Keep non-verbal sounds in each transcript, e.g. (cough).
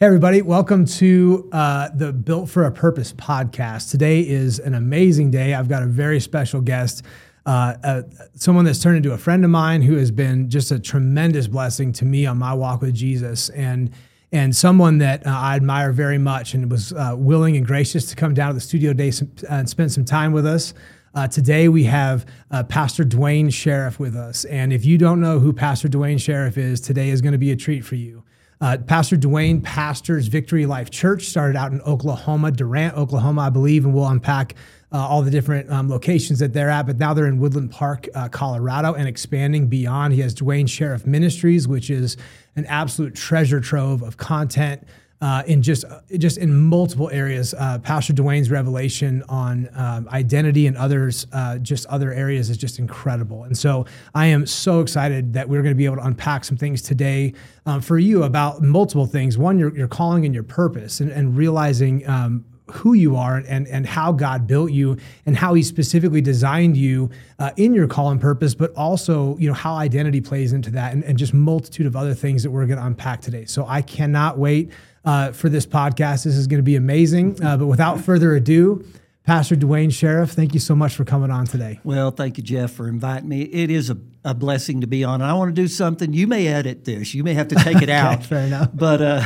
Hey, everybody, welcome to uh, the Built for a Purpose podcast. Today is an amazing day. I've got a very special guest, uh, uh, someone that's turned into a friend of mine who has been just a tremendous blessing to me on my walk with Jesus, and and someone that uh, I admire very much, and was uh, willing and gracious to come down to the studio today and spend some time with us. Uh, today we have uh, Pastor Duane Sheriff with us. And if you don't know who Pastor Duane Sheriff is, today is going to be a treat for you. Uh, Pastor Duane pastors Victory Life Church, started out in Oklahoma, Durant, Oklahoma, I believe, and we'll unpack uh, all the different um, locations that they're at. But now they're in Woodland Park, uh, Colorado, and expanding beyond. He has Duane Sheriff Ministries, which is an absolute treasure trove of content uh, in just just in multiple areas. Uh, Pastor Duane's revelation on um, identity and others, uh, just other areas, is just incredible. And so I am so excited that we're going to be able to unpack some things today um, for you about multiple things. One, your, your calling and your purpose, and, and realizing. Um, who you are and, and how God built you and how He specifically designed you uh, in your call and purpose, but also you know how identity plays into that and, and just multitude of other things that we're going to unpack today. So I cannot wait uh, for this podcast. This is going to be amazing. Uh, but without further ado, Pastor Duane Sheriff, thank you so much for coming on today. Well, thank you, Jeff, for inviting me. It is a, a blessing to be on. I want to do something. You may edit this. You may have to take it (laughs) out. fair enough. But uh,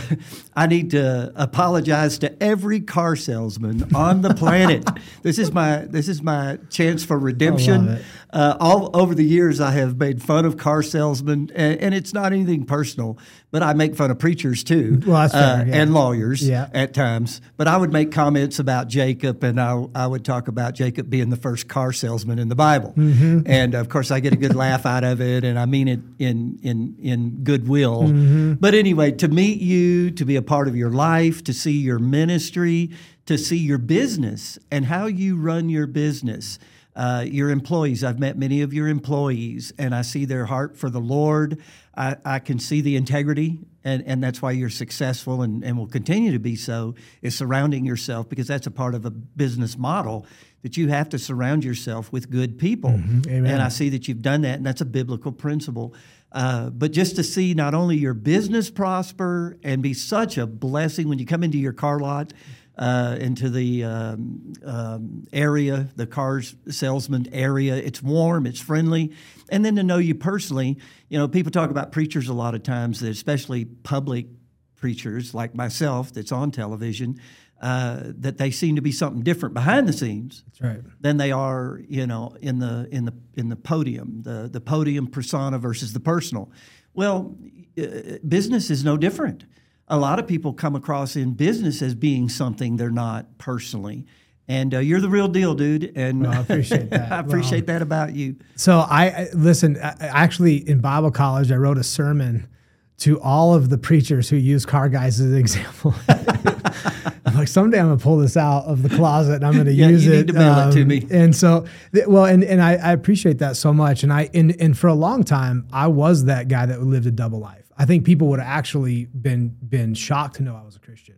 I need to apologize to every car salesman on the planet. (laughs) this is my this is my chance for redemption. Uh, all over the years, I have made fun of car salesmen, and, and, it's not anything personal, but I make fun of preachers too, well, fair, uh, yeah. and lawyers yeah. at times. But I would make comments about Jacob, and I, I would talk about Jacob being the first car salesman in the Bible, mm-hmm. and of course, I get a good laugh out of it, and I mean it in in in goodwill. Mm-hmm. But anyway, to meet you, to be a part of your life, to see your ministry, to see your business, and how you run your business uh, your employees. I've met many of your employees, and I see their heart for the Lord. I, I can see the integrity, and, and that's why you're successful and, and will continue to be so, is surrounding yourself because that's a part of a business model that you have to surround yourself with good people. Mm-hmm. And I see that you've done that, and that's a biblical principle. Uh, but just to see not only your business prosper and be such a blessing when you come into your car lot, uh, into the um, um, area, the cars salesman area. It's warm, it's friendly, and then to know you personally. You know, people talk about preachers a lot of times, especially public preachers like myself, that's on television. Uh, that they seem to be something different behind the scenes right. than they are, you know, in the in the in the podium, the the podium persona versus the personal. Well, uh, business is no different a lot of people come across in business as being something they're not personally. And uh, you're the real deal, dude. And well, I appreciate (laughs) that. I appreciate well, that about you. So I, I listen. I, actually, in Bible college, I wrote a sermon to all of the preachers who use car guys as an example. (laughs) I'm like, someday I'm gonna pull this out of the closet and I'm gonna (laughs) yeah, use you it. Need to mail um, it to me. And so, well, and and I, I appreciate that so much. And I and and for a long time, I was that guy that lived a double life. I think people would have actually been been shocked to know I was a Christian.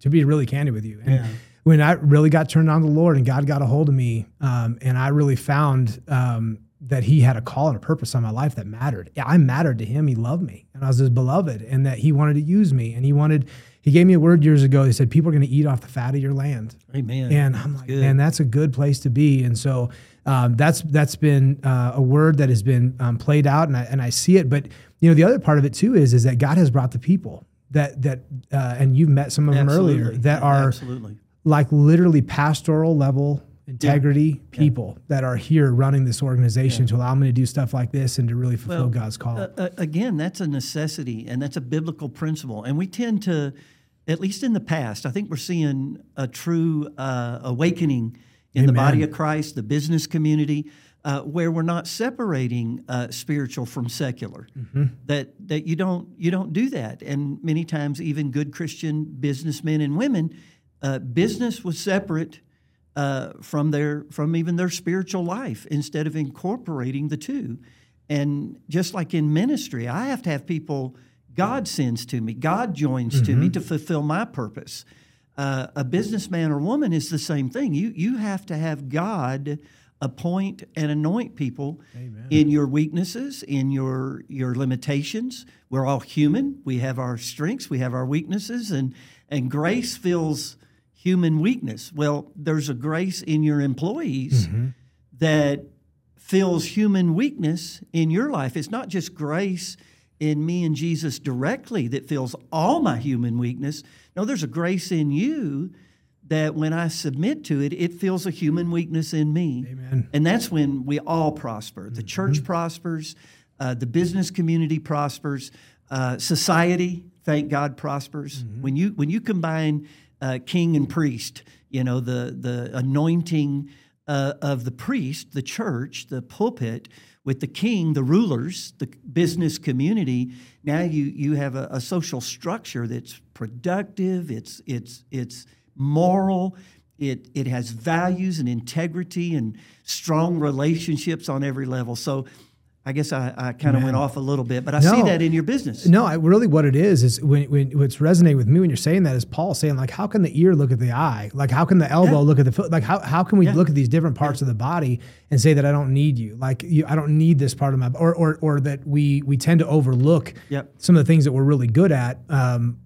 To be really candid with you, and yeah. when I really got turned on to the Lord and God got a hold of me, um, and I really found um, that He had a call and a purpose on my life that mattered. I mattered to Him. He loved me, and I was His beloved, and that He wanted to use me, and He wanted. He gave me a word years ago. He said, "People are going to eat off the fat of your land." Amen. And I'm like, good. man, that's a good place to be. And so um, that's that's been uh, a word that has been um, played out, and I and I see it. But you know, the other part of it too is is that God has brought the people that that uh, and you've met some of absolutely. them earlier that are absolutely like literally pastoral level integrity yeah. people yeah. that are here running this organization yeah. to allow me to do stuff like this and to really fulfill well, God's call. Uh, again, that's a necessity and that's a biblical principle, and we tend to, at least in the past, I think we're seeing a true uh, awakening in Amen. the body of Christ, the business community uh, where we're not separating uh, spiritual from secular. Mm-hmm. That that you don't you don't do that, and many times even good Christian businessmen and women, uh, business was separate uh, from their from even their spiritual life instead of incorporating the two. And just like in ministry, I have to have people God sends to me, God joins mm-hmm. to me to fulfill my purpose. Uh, a businessman or woman is the same thing. You you have to have God appoint and anoint people in your weaknesses, in your your limitations. We're all human. We have our strengths, we have our weaknesses, and and grace fills human weakness. Well, there's a grace in your employees mm-hmm. that fills human weakness in your life. It's not just grace in me and Jesus directly that fills all my human weakness. No, there's a grace in you that when I submit to it, it feels a human weakness in me. Amen. And that's when we all prosper. The church prospers, uh, the business community prospers, uh, society, thank God, prospers. When you when you combine uh, king and priest, you know the the anointing uh, of the priest, the church, the pulpit, with the king, the rulers, the business community. Now you you have a, a social structure that's productive. It's it's it's moral. It it has values and integrity and strong relationships on every level. So. I guess I, I kind of went off a little bit, but I see that in your business. No, I, really, what it is is when, when what's resonating with me when you're saying that is Paul saying like, how can the ear look at the eye? Like, how can the elbow Yeah. look at the foot? Like, how, how can we Yeah. look at these different parts of the body and say that I don't need you? Like, you, I don't need this part of my, or or or that we we tend to overlook Yep. some of the things that we're really good at, um,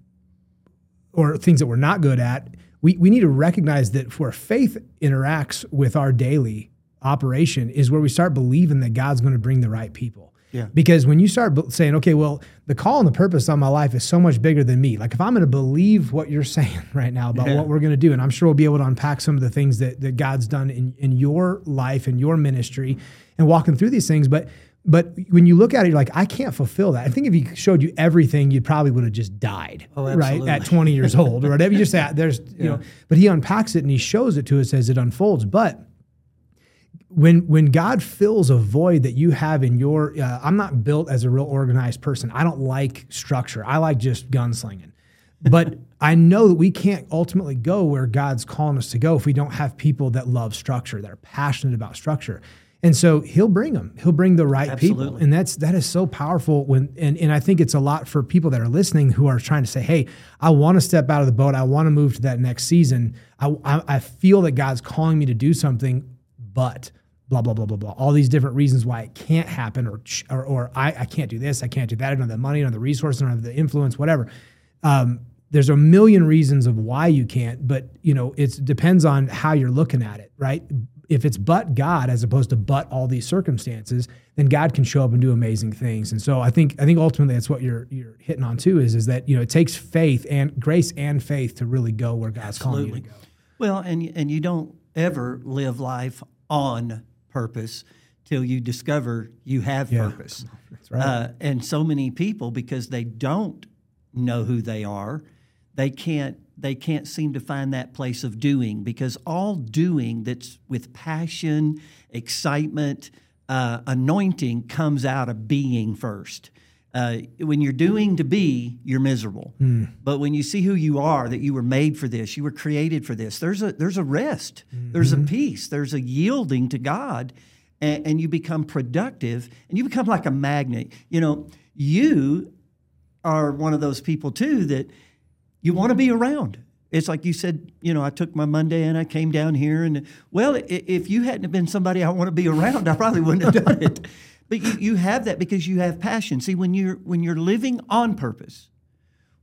or things that we're not good at. We we need to recognize that where faith interacts with our daily operation is where we start believing that God's going to bring the right people. Yeah. Because when you start saying, okay, well, the call and the purpose on my life is so much bigger than me. Like if I'm going to believe what you're (laughs) saying right now about Yeah. what we're going to do, and I'm sure we'll be able to unpack some of the things that, that God's done in, in your life and your ministry and walking through these things. But but when you look at it, you're like, I can't fulfill that. I think if he showed you everything, you probably would have just died, Oh, right? At 20 years old or whatever. You just say, (laughs) there's, you know, but he unpacks it and he shows it to us as it unfolds. But when when God fills a void that you have in your, uh, I'm not built as a real organized person. I don't like structure. I like just gunslinging. But (laughs) I know that we can't ultimately go where God's calling us to go if we don't have people that love structure, that are passionate about structure. And so He'll bring them. He'll bring the right people, and that's that is so powerful. When and and I think it's a lot for people that are listening who are trying to say, "Hey, I want to step out of the boat. I want to move to that next season. I, I I feel that God's calling me to do something, but." blah blah blah blah blah. All these different reasons why it can't happen, or or, or I, I can't do this, I can't do that. I don't have the money, I don't have the resources, I don't have the influence, whatever. Um, there's a million reasons of why you can't, but you know it depends on how you're looking at it, right? If it's but God as opposed to but all these circumstances, then God can show up and do amazing things. And so I think I think ultimately that's what you're you're hitting on too is is that you know it takes faith and grace and faith to really go where God's calling you to go. Well, and and you don't ever live life on purpose till you discover you have Yeah. purpose. That's right. Uh, and so many people, because they don't know who they are, they can't they can't seem to find that place of doing because all doing that's with passion, excitement, uh, anointing comes out of being first. Uh, when you're doing to be, you're miserable. But when you see who you are, that you were made for this, you were created for this. There's a there's a rest, there's a peace, there's a yielding to God, and, and you become productive, and you become like a magnet. You know, you are one of those people too that you want to be around. It's like you said, you know, I took my Monday and I came down here, and well, if you hadn't been somebody I want to be around, I probably wouldn't have done it. (laughs) But you, you have that because you have passion. See, when you're when you're living on purpose,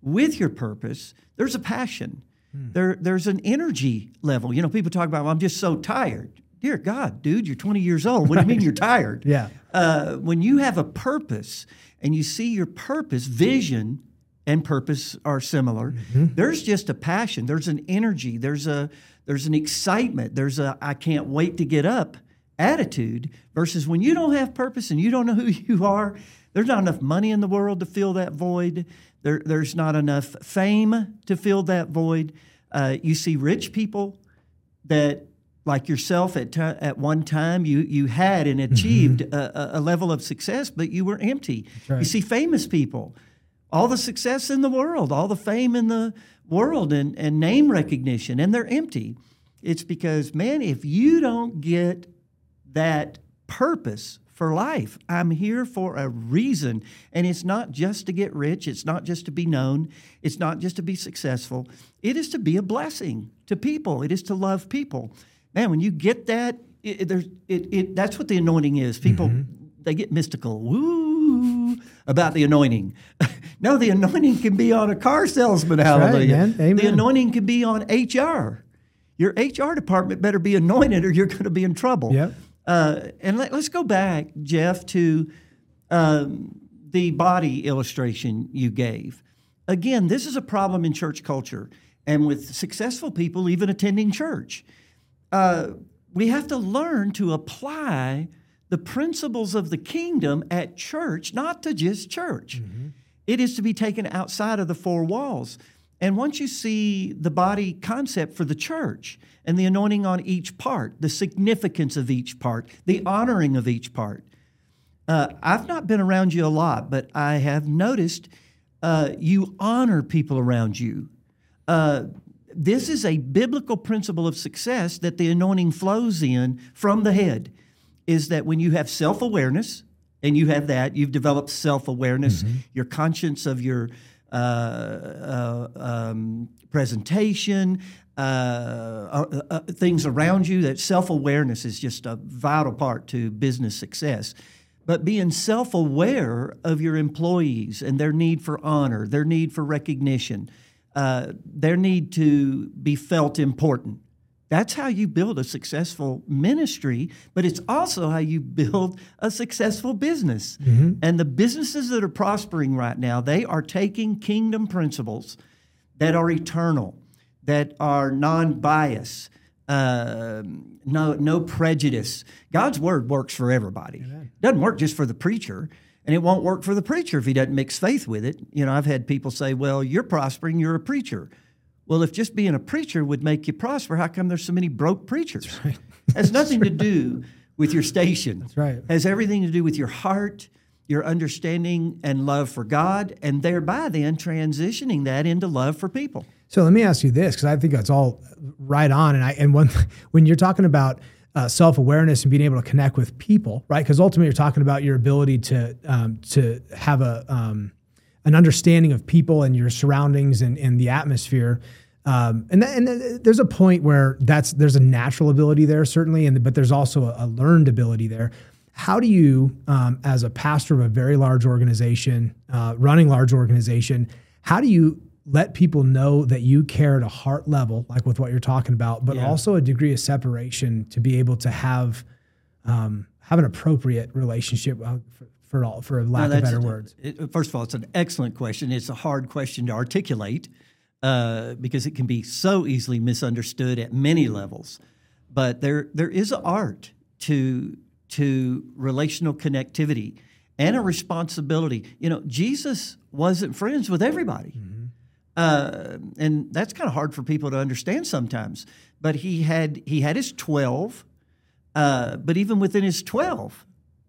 with your purpose, there's a passion. There, there's an energy level. You know, people talk about, well, I'm just so tired. Dear God, dude, you're 20 years old. What do you mean you're tired? Yeah. Uh, when you have a purpose and you see your purpose, vision and purpose are similar. There's just a passion. There's an energy. There's a there's an excitement. There's a I can't wait to get up attitude. Versus when you don't have purpose and you don't know who (laughs) you are. There's not enough money in the world to fill that void. There, there's not enough fame to fill that void. Uh, you see rich people that like yourself at ti at one time you you had and achieved a, a- a level of success but you were empty you see famous people all the success in the world all the fame in the world and, and name recognition and they're empty it's because man if you don't get that purpose for life. I'm here for a reason. And it's not just to get rich, it's not just to be known, it's not just to be successful. It is to be a blessing to people, it is to love people. Man, when you get that, it, it, there's, it, it, that's what the anointing is. People, mm-hmm. they get mystical. Woo! About the anointing. (laughs) no, the anointing can be on a car salesman. right, hallelujah. man. Amen. The anointing can be on HR. Your HR department better be anointed, or you're going to be in trouble. Yep. Uh, and let, us go back, Jeff, to um, the body illustration you gave. Again, this is a problem in church culture and with successful people even attending church. Uh, we have to learn to apply the principles of the kingdom at church, not to just church. It is to be taken outside of the four walls. And once you see the body concept for the church and the anointing on each part, the significance of each part, the honoring of each part, uh, I've not been around you a lot, but I have noticed uh, you honor people around you. Uh, this is a biblical principle of success that the anointing flows in from the head. Is that when you have self awareness, and you have that, you've developed self awareness, your conscience of your uh, uh, um, presentation, uh, uh, uh, things around you, that self awareness is just a vital part to business success. But being self aware of your employees and their need for honor, their need for recognition, uh, their need to be felt important. That's how you build a successful ministry, but it's also how you build a successful business. And the businesses that are prospering right now, they are taking kingdom principles that are eternal, that are non bias, uh, no, no prejudice. God's word works for everybody. It doesn't work just for the preacher, and it won't work for the preacher if he doesn't mix faith with it. You know, I've had people say, "Well, you're prospering, you're a preacher." Well, if just being a preacher would make you prosper, how come there's so many broke preachers? That's It (laughs) has nothing to do with your station. That's right. Has everything to do with your heart, your understanding and love for God, and thereby then transitioning that into love for people. So let me ask you this, because I think that's all right on. And I and when (laughs) when you're talking about uh, self awareness and being able to connect with people, right? Because ultimately you're talking about your ability to um, to have a um, an understanding of people and your surroundings and, and the atmosphere. Um, and, that, and th- there's a point where that's there's a natural ability there certainly, and but there's also a, a learned ability there. How do you, um, as a pastor of a very large organization, uh, running large organization, how do you let people know that you care at a heart level, like with what you're talking about, but Yeah. also a degree of separation to be able to have um, have an appropriate relationship uh, for, for all, for lack of better words. it- first of all, it's an excellent question. It's a hard question to articulate uh, because it can be so easily misunderstood at many levels. But there, there is an art to to relational connectivity and a responsibility. You know, Jesus wasn't friends with everybody. Uh, and that's kind of hard for people to understand sometimes. But he had he had his twelve, uh, but even within his twelve,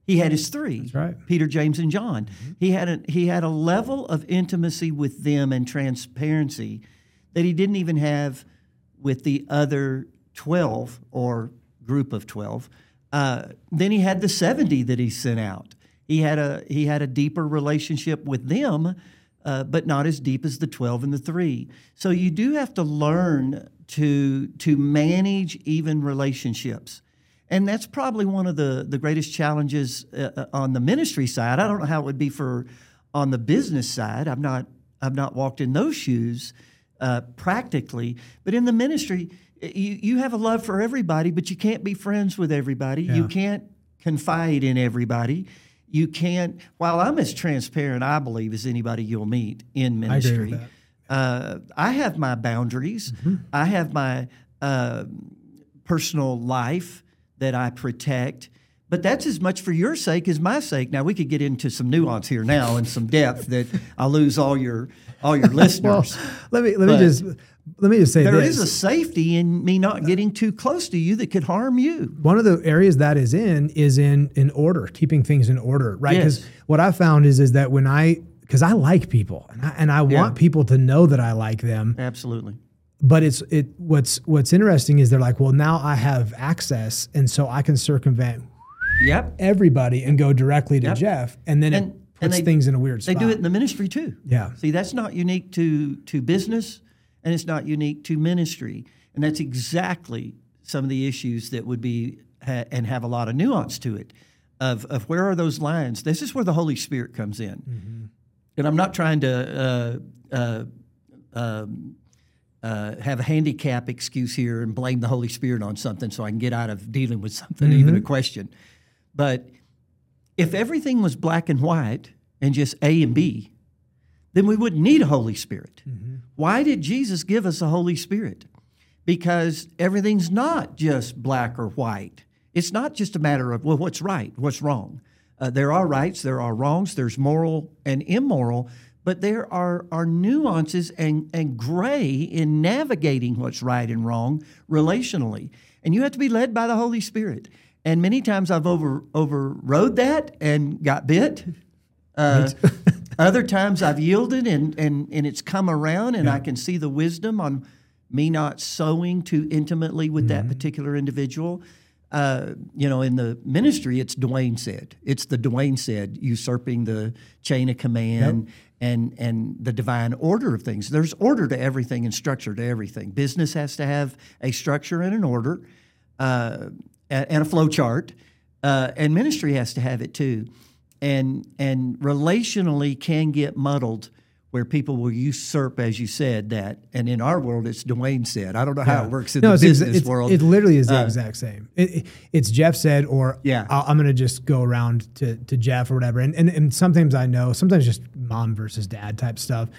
he had his three. That's right. Peter, James, and John. He had a he had a level of intimacy with them and transparency that he didn't even have with the other twelve or group of twelve. Uh, then he had the seventy that he sent out. He had a he had a deeper relationship with them, uh, but not as deep as the twelve and the three. So you do have to learn to to manage even relationships. And that's probably one of the, the greatest challenges uh, uh, on the ministry side. I don't know how it would be for on the business side. I've not I've not walked in those shoes uh, practically, but in the ministry, you you have a love for everybody, but you can't be friends with everybody. You can't confide in everybody. You can't. While I'm as transparent, I believe, as anybody you'll meet in I ministry, that. uh, I have my boundaries. I have my uh, personal life that I protect. But that's as much for your sake as my sake. Now we could get into some nuance here now and some depth that I'll lose all your all your (laughs) Well, listeners. let me let me just let me just say there this. is a safety in me not uh, getting too close to you that could harm you. one of the areas that is in is in in order, keeping things in order, right? Because Yes. what I found is is that when I because I like people and I, and I want people to know that I like them, Absolutely. But it's it what's what's interesting is they're like, well, now I have access, and so I can circumvent Yep. everybody and go directly to Yep. Jeff, and then And- it puts they- things in a weird They do it in the ministry too. Yeah. See, that's not unique to to business, and it's not unique to ministry, and that's exactly some of the issues that would be ha- and have a lot of nuance to it of, of where are those lines. This is where the Holy Spirit comes in. Mm-hmm. And I'm not trying to uh, uh, um, uh, have a handicap excuse here and blame the Holy Spirit on something so I can get out of dealing with something, mm-hmm. even a question. But if everything was black and white and just A and B, then we wouldn't need a Holy Spirit. Mm-hmm. Why did Jesus give us a Holy Spirit? Because everything's not just black or white. It's not just a matter of, well, what's right, what's wrong. Uh, there are rights, there are wrongs, there's moral and immoral, but there are, are nuances and, and gray in navigating what's right and wrong relationally. And you have to be led by the Holy Spirit. And many times I've over overrode that and got bit. Uh, (laughs) other times I've yielded and, and, and it's come around and yeah. I can see the wisdom on me not sowing too intimately with mm-hmm. that particular individual. Uh, you know, in the ministry, it's Duane said. It's the Duane said, usurping the chain of command yep. and and the divine order of things. There's order to everything and structure to everything. Business has to have a structure and an order, uh, and a flow chart, uh, and ministry has to have it too and and relationally can get muddled where people will usurp, as you said, that. And in our world, it's Duane said. I don't know how yeah. it works in no, the business exa- world. It literally is the uh, exact same. It, it, it's Jeff said, or yeah. i am going to just go around to, to Jeff or whatever. And, and, and sometimes I know, sometimes just mom versus dad type stuff.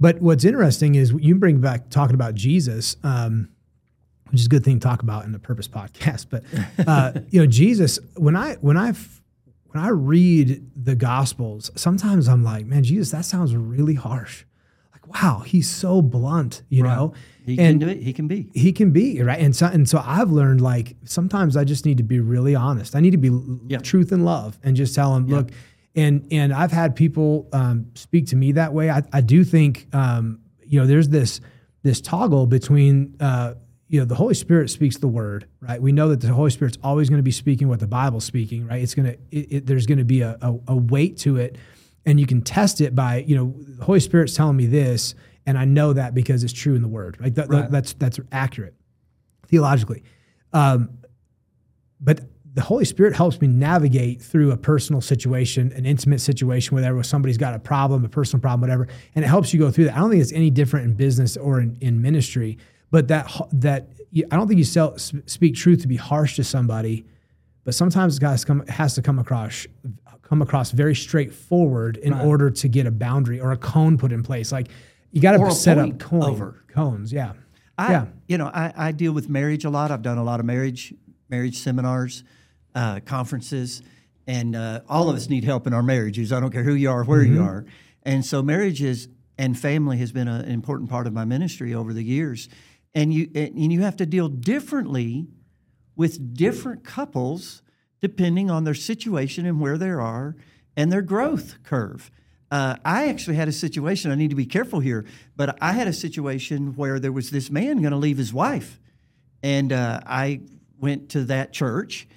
But what's interesting is you bring back talking about Jesus, um, which is a good thing to talk about in the Purpose podcast. But uh, (laughs) you know, Jesus, when I when I when I read the Gospels, sometimes I'm like, man, Jesus, that sounds really harsh. Like, wow, he's so blunt, you right. know. He and can do it. He can be. He can be right. And so, and so I've learned like sometimes I just need to be really honest. I need to be yeah. truth and love, and just tell him, yeah. look. And and I've had people um, speak to me that way. I, I do think um, you know there's this this toggle between uh, you know the holy spirit speaks the word right we know that the holy spirit's always going to be speaking what the bible's speaking right it's going to it, there's going to be a, a, a, weight to it and you can test it by you know the holy spirit's telling me this and i know that because it's true in the word right, that, right. that's that's accurate theologically um, but the Holy Spirit helps me navigate through a personal situation, an intimate situation, whatever, somebody's got a problem, a personal problem, whatever, and it helps you go through that. I don't think it's any different in business or in, in ministry but that that I don't think you sell, speak truth to be harsh to somebody, but sometimes guys come has to come across come across very straightforward in right. order to get a boundary or a cone put in place. Like you got to set up cone, over. cones. Yeah, I, yeah. You know, I, I deal with marriage a lot. I've done a lot of marriage marriage seminars, uh, conferences, and uh, all of us need help in our marriages. I don't care who you are, where mm-hmm. you are, and so marriages and family has been a, an important part of my ministry over the years and you and you have to deal differently with different couples depending on their situation and where they are and their growth curve. Uh, I actually had a situation. I need to be careful here, but I had a situation where there was this man going to leave his wife, and uh, I went to that church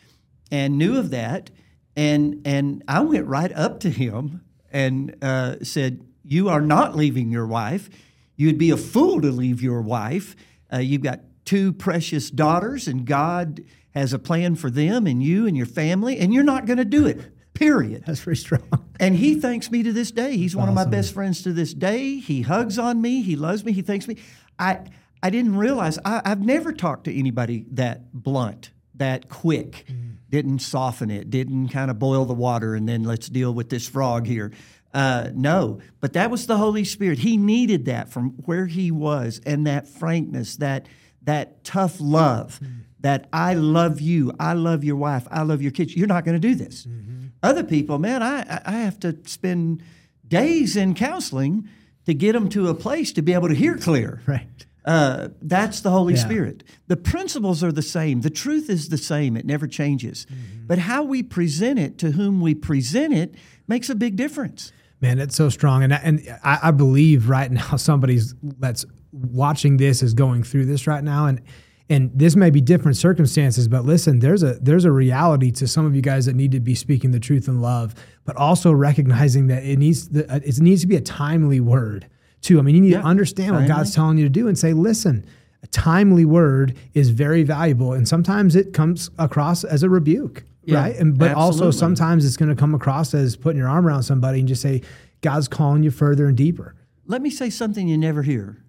and knew of that, and and I went right up to him and uh, said, "You are not leaving your wife. You'd be a fool to leave your wife." Uh, you've got two precious daughters, and God has a plan for them and you and your family, and you're not going to do it. Period. That's very strong. And he thanks me to this day. He's one of my best friends to this day. He hugs on me. He loves me. He thanks me. I I didn't realize I, have never talked to anybody that blunt, that quick. Mm. Didn't soften it. Didn't kind of boil the water and then let's deal with this frog here. Uh, no, but that was the Holy Spirit. He needed that from where he was, and that frankness, that that tough love, mm-hmm. that I love you, I love your wife, I love your kids. You're not going to do this. Mm-hmm. Other people, man, I I have to spend days in counseling to get them to a place to be able to hear clear. (laughs) Right. Uh, that's the Holy yeah. Spirit. The principles are the same. The truth is the same. It never changes. Mm-hmm. But how we present it to whom we present it makes a big difference. Man, it's so strong, and and I, I believe right (laughs) now somebody's that's watching this is going through this right now, and and this may be different circumstances, but listen, there's a there's a reality to some of you guys that need to be speaking the truth in love, but also recognizing that it needs the, uh, it needs to be a timely word too. I mean, you need yeah, to understand what God's telling you to do and say, listen, a timely word is very valuable, and sometimes it comes across as a rebuke, Yeah, right? And but also sometimes it's going to come across as putting your arm around somebody and just say, "God's calling you further and deeper." Let me say something you never hear.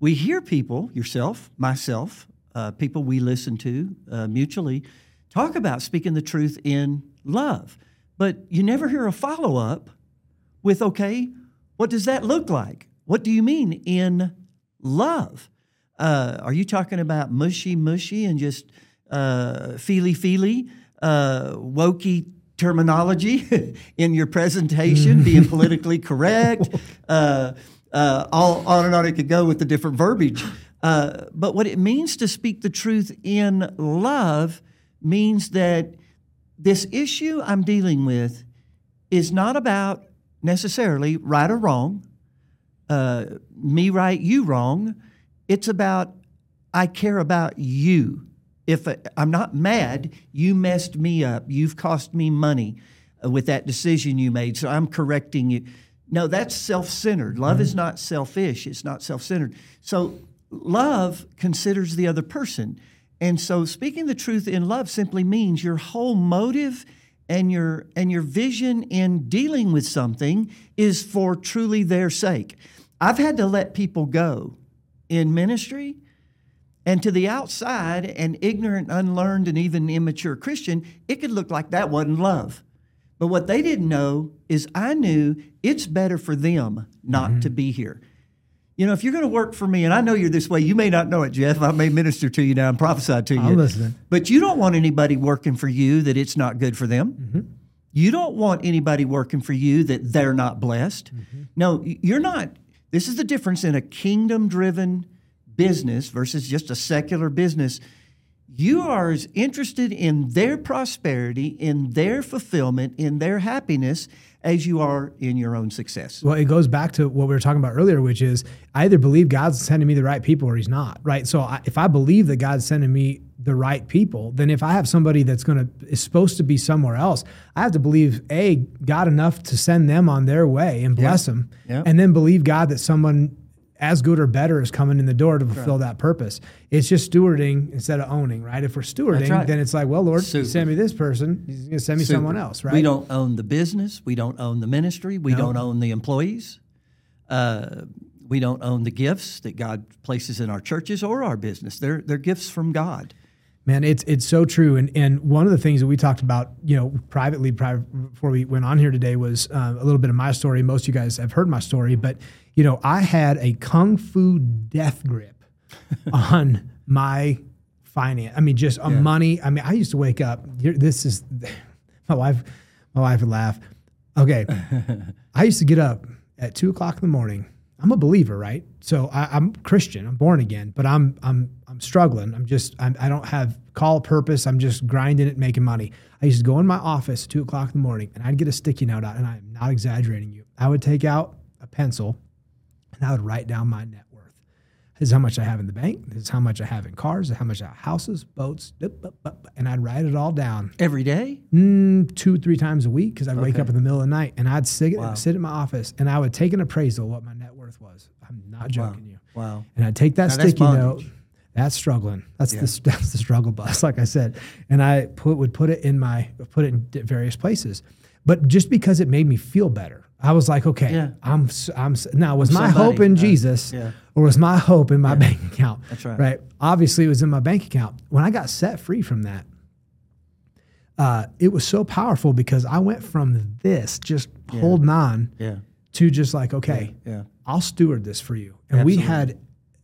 We hear people, yourself, myself, uh, people we listen to uh, mutually, talk about speaking the truth in love. But you never hear a follow up with, okay, what does that look like? What do you mean in love? Uh, are you talking about mushy, mushy and just uh, feely, feely, uh, wokey terminology (laughs) in your presentation, being politically correct? (laughs) Uh, uh, all on and on it could go with the different verbiage. Uh, but what it means to speak the truth in love means that this issue I'm dealing with is not about necessarily right or wrong, uh, me right, you wrong. It's about I care about you. If I- I'm not mad, you messed me up. You've cost me money uh, with that decision you made, so I'm correcting you. No, that's self centered. Love is not selfish, it's not self centered. So, love considers the other person. And so, speaking the truth in love simply means your whole motive and your and your vision in dealing with something is for truly their sake. I've had to let people go in ministry and to the outside, an ignorant, unlearned, and even immature Christian, it could look like that wasn't love. But what they didn't know is I knew it's better for them not to be here. You know, if you're going to work for me, and I know you're this way, you may not know it, Jeff. I may minister to you now and prophesy to you. I'm listening. But you don't want anybody working for you that it's not good for them. Mm-hmm. You don't want anybody working for you that they're not blessed. Mm-hmm. No, you're not. This is the difference in a kingdom driven business versus just a secular business. You are as interested in their prosperity, in their fulfillment, in their happiness as you are in your own success. Well, it goes back to what we were talking about earlier, which is I either believe God's sending me the right people or He's not, right? So I, if I believe that God's sending me the right people, then if I have somebody that's going to is supposed to be somewhere else, I have to believe a God enough to send them on their way and bless them, Yeah. and then believe God that someone as good or better is coming in the door to fulfill that purpose. It's just stewarding instead of owning, right? If we're stewarding, right. then it's like, well, Lord, Super. you send me this person, He's going to send me someone else, right? We don't own the business. We don't own the ministry. We don't own the employees. Uh, we don't own the gifts that God places in our churches or our business. They're, they're gifts from God. Man, it's it's so true, and and one of the things that we talked about, you know, privately pri- before we went on here today was uh, a little bit of my story. Most of you guys have heard my story, but you know, I had a kung fu death grip (laughs) on my finance. I mean, just uh, on money. I mean, I used to wake up. This is (laughs) my wife. My wife would laugh. Okay, (laughs) I used to get up at two o'clock in the morning. I'm a believer, right? So I, I'm Christian. I'm born again, but I'm I'm I'm struggling. I'm just I'm, I don't have call purpose. I'm just grinding it, making money. I used to go in my office at two o'clock in the morning, and I'd get a sticky note out, and I'm not exaggerating you. I would take out a pencil, and I would write down my net worth. This is how much I have in the bank. This is how much I have in cars. How much I have houses, boats, and I'd write it all down Every day? mm, two, three times a week because I'd wake up in the middle of the night and I'd sit, Wow. sit in my office and I would take an appraisal of what my net worth was. I'm not joking you. Wow. And I'd take that Now sticky note. That's struggling. That's the (laughs) that's the struggle bus, like I said. And I put would put it in my put it in various places, but just because it made me feel better, I was like, okay, Yeah. I'm I'm now was my somebody. hope in Uh, Jesus, yeah. or was my hope in my bank account? That's right. Right. Obviously, it was in my bank account. When I got set free from that, uh, it was so powerful because I went from this just holding on Yeah. to just like, okay, Yeah. I'll steward this for you. And we had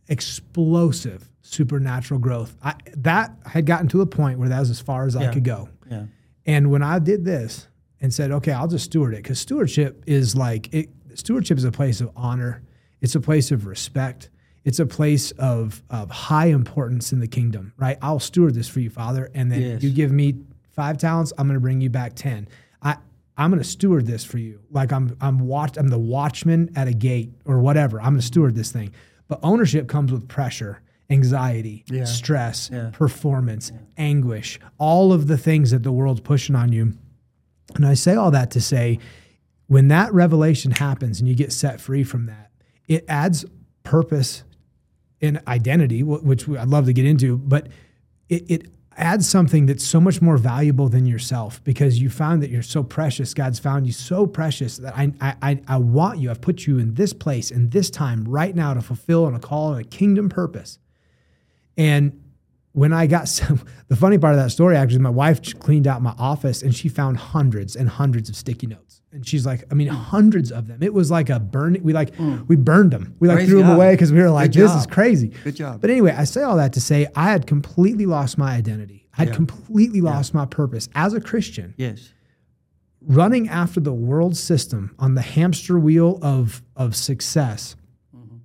explosive supernatural growth. I, that had gotten to a point where that was as far as I could go. Yeah. And when I did this and said, okay, I'll just steward it, because stewardship is like it, stewardship is a place of honor. It's a place of respect. It's a place of, of high importance in the kingdom, right? I'll steward this for you, Father. And then Yes. you give me five talents, I'm going to bring you back 10. I, I'm going to steward this for you. Like I'm, I'm watch, I'm the watchman at a gate or whatever. I'm going to steward this thing. But ownership comes with pressure, anxiety, Yeah. stress, Yeah. performance, anguish, all of the things that the world's pushing on you. And I say all that to say, when that revelation happens and you get set free from that, it adds purpose and identity, which I'd love to get into, but it, it adds something that's so much more valuable than yourself because you found that you're so precious. God's found you so precious that I, I, I want you. I've put you in this place in this time right now to fulfill and a call and a kingdom purpose. And when I got (laughs) some, the funny part of that story actually, my wife cleaned out my office and she found hundreds and hundreds of sticky notes. And she's like, I mean, hundreds of them. It was like a burn. We like, mm. we burned them. We like Praise threw them away because we were like, this is crazy. Good job. But anyway, I say all that to say I had completely lost my identity. I had yeah. completely lost yeah. my purpose as a Christian. Yes. Running after the world system on the hamster wheel of, of success. Mm-hmm.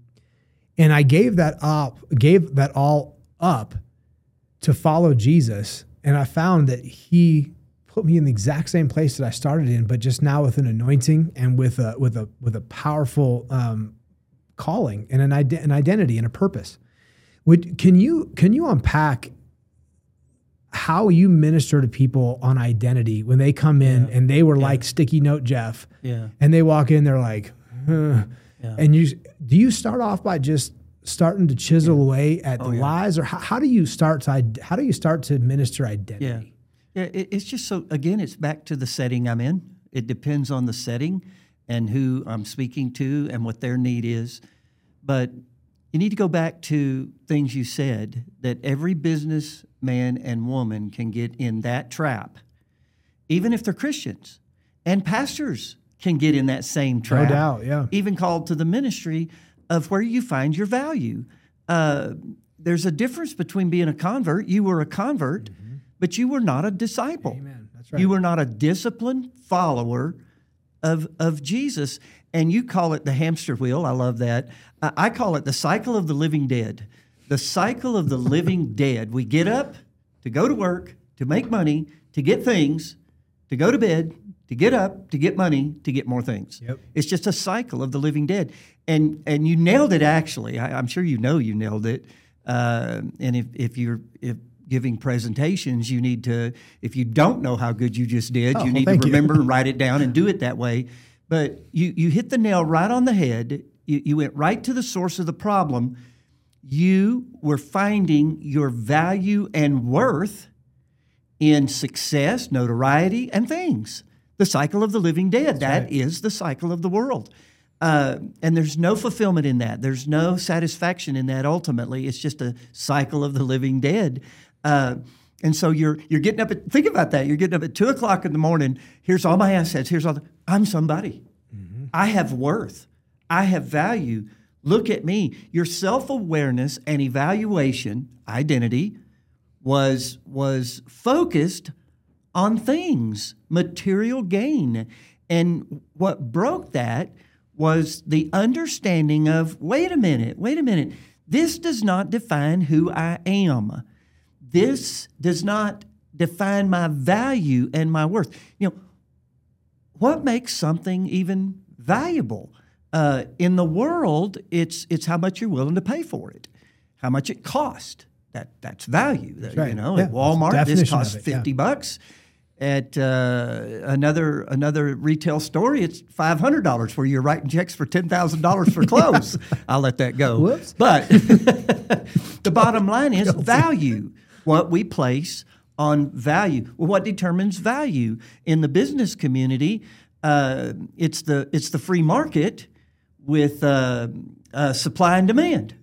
And I gave that up, gave that all up to follow Jesus. And I found that he put me in the exact same place that I started in, but just now with an anointing and with a with a with a powerful um, calling and an, ide- an identity and a purpose. Would can you can you unpack how you minister to people on identity when they come in yeah. and they were yeah. like sticky note Jeff, yeah, and they walk in, they're like, yeah. and you do you start off by just starting to chisel away at oh, the lies, or how, how, do you start to how do you start to administer identity? Yeah. Yeah, it's just so, again, it's back to the setting I'm in. It depends on the setting and who I'm speaking to and what their need is. But you need to go back to things you said that every businessman and woman can get in that trap, even if they're Christians. And pastors can get in that same trap. No doubt, yeah. Even called to the ministry of where you find your value. Uh, there's a difference between being a convert. You were a convert. Mm-hmm but you were not a disciple. Amen. That's right. You were not a disciplined follower of, of Jesus. And you call it the hamster wheel. I love that. I call it the cycle of the living dead. The cycle of the living (laughs) dead. We get up to go to work, to make money, to get things, to go to bed, to get up, to get money, to get more things. Yep. It's just a cycle of the living dead. And and you nailed it actually. I, am sure you know you nailed it. Uh, and if, if you're if giving presentations, you need to, if you don't know how good you just did, oh, you need well, to remember and write it down and do (laughs) it that way. But you, you hit the nail right on the head. You, you went right to the source of the problem. You were finding your value and worth in success, notoriety, and things. The cycle of the living dead. That's that right. is the cycle of the world. Uh, and there's no fulfillment in that. There's no satisfaction in that ultimately. It's just a cycle of the living dead. Uh, and so you're you're getting up at think about that. You're getting up at two o'clock in the morning. Here's all my assets. Here's all the, I'm somebody. Mm-hmm. I have worth. I have value. Look at me. Your self awareness and evaluation identity was was focused on things, material gain, and what broke that was the understanding of wait a minute, wait a minute. This does not define who I am this does not define my value and my worth. You know, what makes something even valuable? Uh, in the world, it's it's how much you're willing to pay for it, how much it costs. That that's value. That's right. You know, yeah. at Walmart, this costs fifty yeah. bucks. At uh, another another retail store, it's five hundred dollars, where you're writing checks for ten thousand dollars for (laughs) clothes. I'll let that go. Whoops. But (laughs) the bottom line is (laughs) value what we place on value. Well, what determines value in the business community? Uh, it's the it's the free market with uh, uh, supply and demand.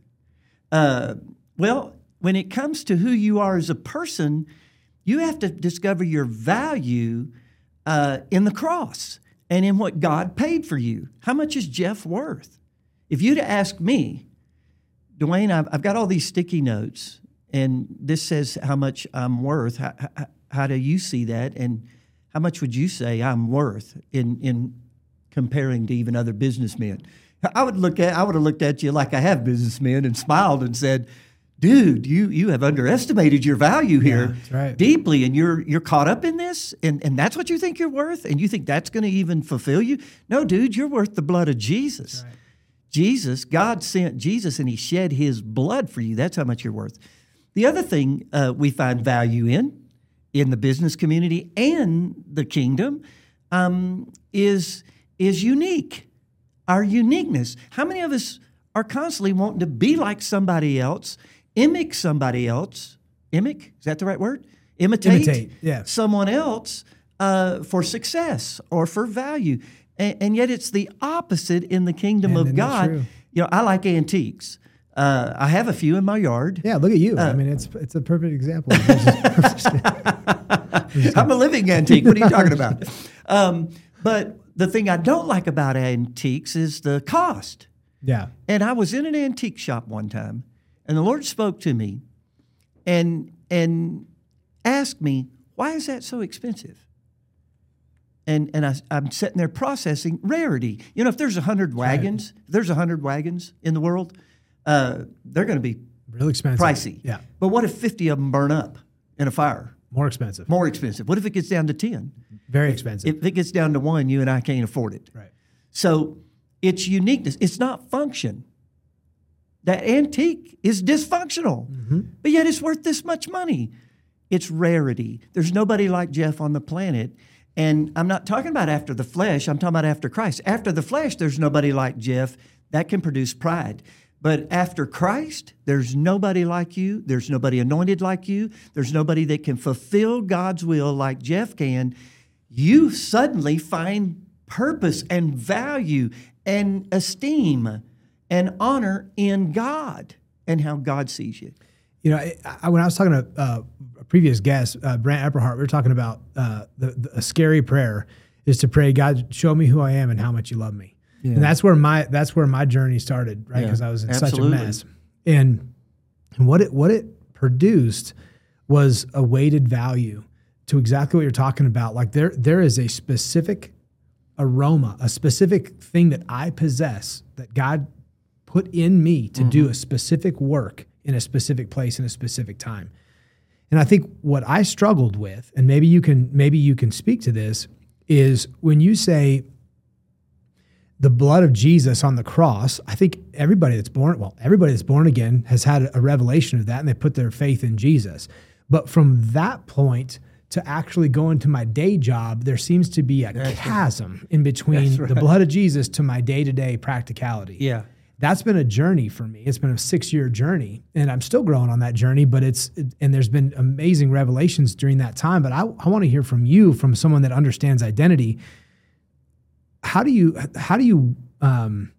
Uh, well, when it comes to who you are as a person, you have to discover your value uh, in the cross and in what God paid for you. How much is Jeff worth? If you'd ask me, Duane, I've, I've got all these sticky notes and this says how much I'm worth. How, how, how, do you see that? And how much would you say I'm worth in, in comparing to even other businessmen? I would look at I would have looked at you like I have businessmen and smiled and said, "Dude, you you have underestimated your value here yeah, right. deeply, and you're you're caught up in this, and and that's what you think you're worth, and you think that's going to even fulfill you? No, dude, you're worth the blood of Jesus. Right. Jesus, God sent Jesus, and He shed His blood for you. That's how much you're worth." The other thing uh, we find value in, in the business community and the kingdom, um, is, is unique. Our uniqueness. How many of us are constantly wanting to be like somebody else, mimic somebody else. Mimic? Is that the right word? Imitate, Imitate, yeah. someone else uh, for success or for value. And, and, yet it's the opposite in the kingdom Man, of God. You know, I like antiques. Uh, I have a few in my yard. Yeah, look at you. Uh, I mean, it's it's a perfect example. I'm (laughs) a living antique. What are you talking about? Um, but the thing I don't like about antiques is the cost. Yeah. And I was in an antique shop one time, and the Lord spoke to me, and and asked me, "Why is that so expensive?" And and I, am sitting there processing rarity. You know, if there's a hundred wagons, right. there's a hundred wagons in the world, uh, they're going to be real expensive, pricey. Yeah. But what if fifty of them burn up in a fire? More expensive. More expensive. What if it gets down to ten? Very expensive. If it gets down to one, you and I can't afford it. Right. So it's uniqueness. It's not function. That antique is dysfunctional, mm-hmm. but yet it's worth this much money. It's rarity. There's nobody like Jeff on the planet. And I'm not talking about after the flesh, I'm talking about after Christ. After the flesh, there's nobody like Jeff. That can produce pride. But after Christ, there's nobody like you. There's nobody anointed like you. There's nobody that can fulfill God's will like Jeff can. You suddenly find purpose and value and esteem and honor in God and how God sees you. You know, I, when I was talking to uh, a previous guest, uh, Brant Epperhart, we were talking about uh, the, the, a scary prayer is to pray, God, show me who I am and how much you love me. Yeah. And that's where my that's where my journey started, right? Because yeah, I was in absolutely. such a mess. And, and what it what it produced was a weighted value to exactly what you're talking about. Like there there is a specific aroma, a specific thing that I possess that God put in me to mm-hmm. do a specific work in a specific place in a specific time. And I think what I struggled with, and maybe you can maybe you can speak to this, is when you say the blood of Jesus on the cross, I think everybody that's born, well, everybody that's born again has had a revelation of that and they put their faith in Jesus. But from that point to actually go into my day job, there seems to be a that's chasm right. in between right. the blood of Jesus to my day to day practicality. Yeah that's been a journey for me. It's been a six year journey, and I'm still growing on that journey. But it's and there's been amazing revelations during that time. But I, I want to hear from you, from someone that understands identity. How do you how do you um,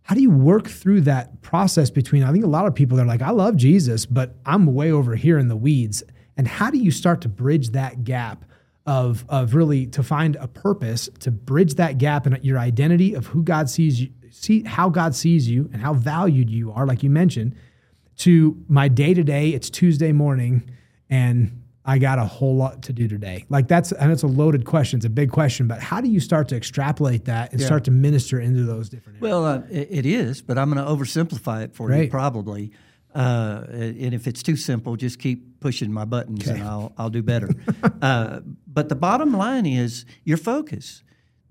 how do you work through that process between? I think a lot of people are like, I love Jesus, but I'm way over here in the weeds. And how do you start to bridge that gap? Of, of really to find a purpose to bridge that gap in your identity of who God sees you, see how God sees you and how valued you are, like you mentioned, to my day to day. It's Tuesday morning, and I got a whole lot to do today. Like that's and it's a loaded question. It's a big question, but how do you start to extrapolate that and yeah. start to minister into those different? Areas? Well, uh, it, it is, but I'm going to oversimplify it for you probably. Uh, and if it's too simple, just keep pushing my buttons, okay. and I'll I'll do better. (laughs) uh, but the bottom line is your focus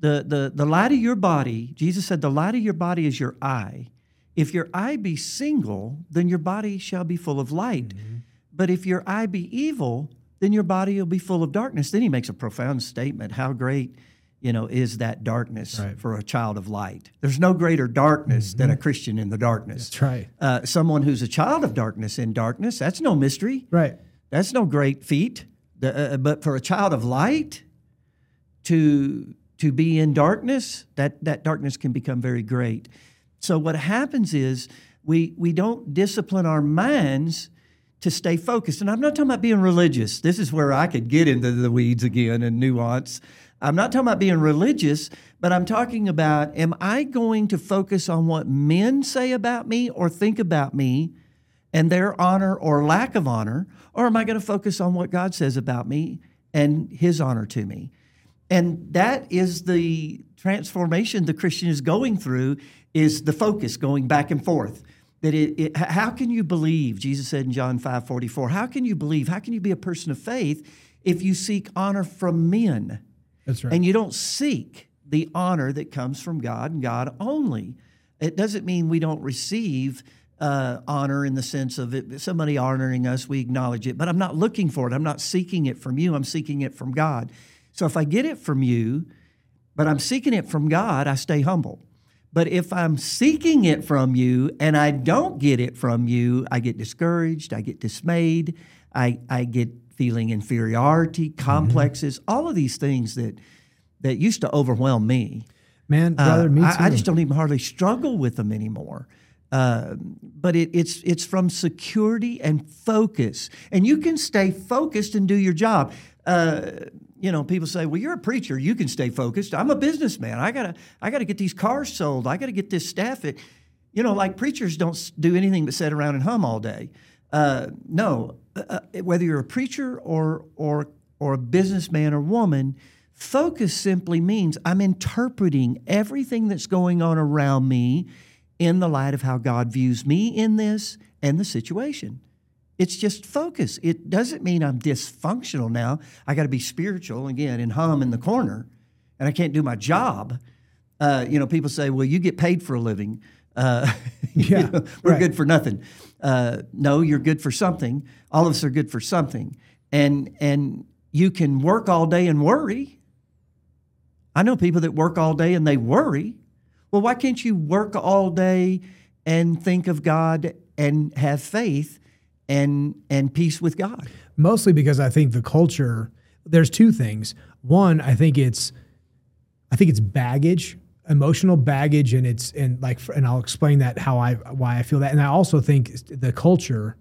the, the, the light of your body, Jesus said, the light of your body is your eye. If your eye be single, then your body shall be full of light. Mm-hmm. But if your eye be evil, then your body will be full of darkness. Then he makes a profound statement. How great, you know, is that darkness right. for a child of light? There's no greater darkness mm-hmm. than a Christian in the darkness. That's right. Uh, someone who's a child of darkness in darkness, that's no mystery. Right. That's no great feat. The, uh, but for a child of light to to be in darkness, that, that darkness can become very great. So what happens is we, we don't discipline our minds to stay focused. And I'm not talking about being religious. This is where I could get into the weeds again and nuance. I'm not talking about being religious, but I'm talking about am I going to focus on what men say about me or think about me and their honor or lack of honor? Or am I going to focus on what God says about me and his honor to me? And that is the transformation the Christian is going through is the focus going back and forth. That it, it, how can you believe, Jesus said in John 5 44, how can you believe, how can you be a person of faith if you seek honor from men? That's right. And you don't seek the honor that comes from God and God only. It doesn't mean we don't receive uh, honor in the sense of it, somebody honoring us, we acknowledge it, but I'm not looking for it. I'm not seeking it from you, I'm seeking it from God. So if I get it from you, but I'm seeking it from God, I stay humble. But if I'm seeking it from you and I don't get it from you, I get discouraged, I get dismayed, I, I get feeling inferiority, Mm-hmm. complexes, all of these things that that used to overwhelm me. Man, Uh, brother, me too. I, I just don't even hardly struggle with them anymore. Uh, but it, it's it's from security and focus, and you can stay focused and do your job. Uh, you know, people say, "Well, you're a preacher; you can stay focused." I'm a businessman. I gotta I gotta get these cars sold. I gotta get this staff. It, you know, like preachers don't do anything but sit around and hum all day. Uh, no, uh, uh, whether you're a preacher or or or a businessman or woman, focus simply means I'm interpreting everything that's going on around me in the light of how God views me in this and the situation. It's just focus. It doesn't mean I'm dysfunctional now. I got to be spiritual again and hum in the corner, and I can't do my job. Uh, you know, people say, "Well, you get paid for a living." Uh, (laughs) Yeah, know, we're right. good for nothing. Uh, no, you're good for something. All of us are good for something, and and you can work all day and worry. I know people that work all day and they worry. Well, why can't you work all day and think of God and have faith and and peace with God? mostly because I think the culture. There's two things. One, I think it's, I think it's baggage, emotional baggage, and it's and like, and I'll explain that how I why I feel that, and I also think the culture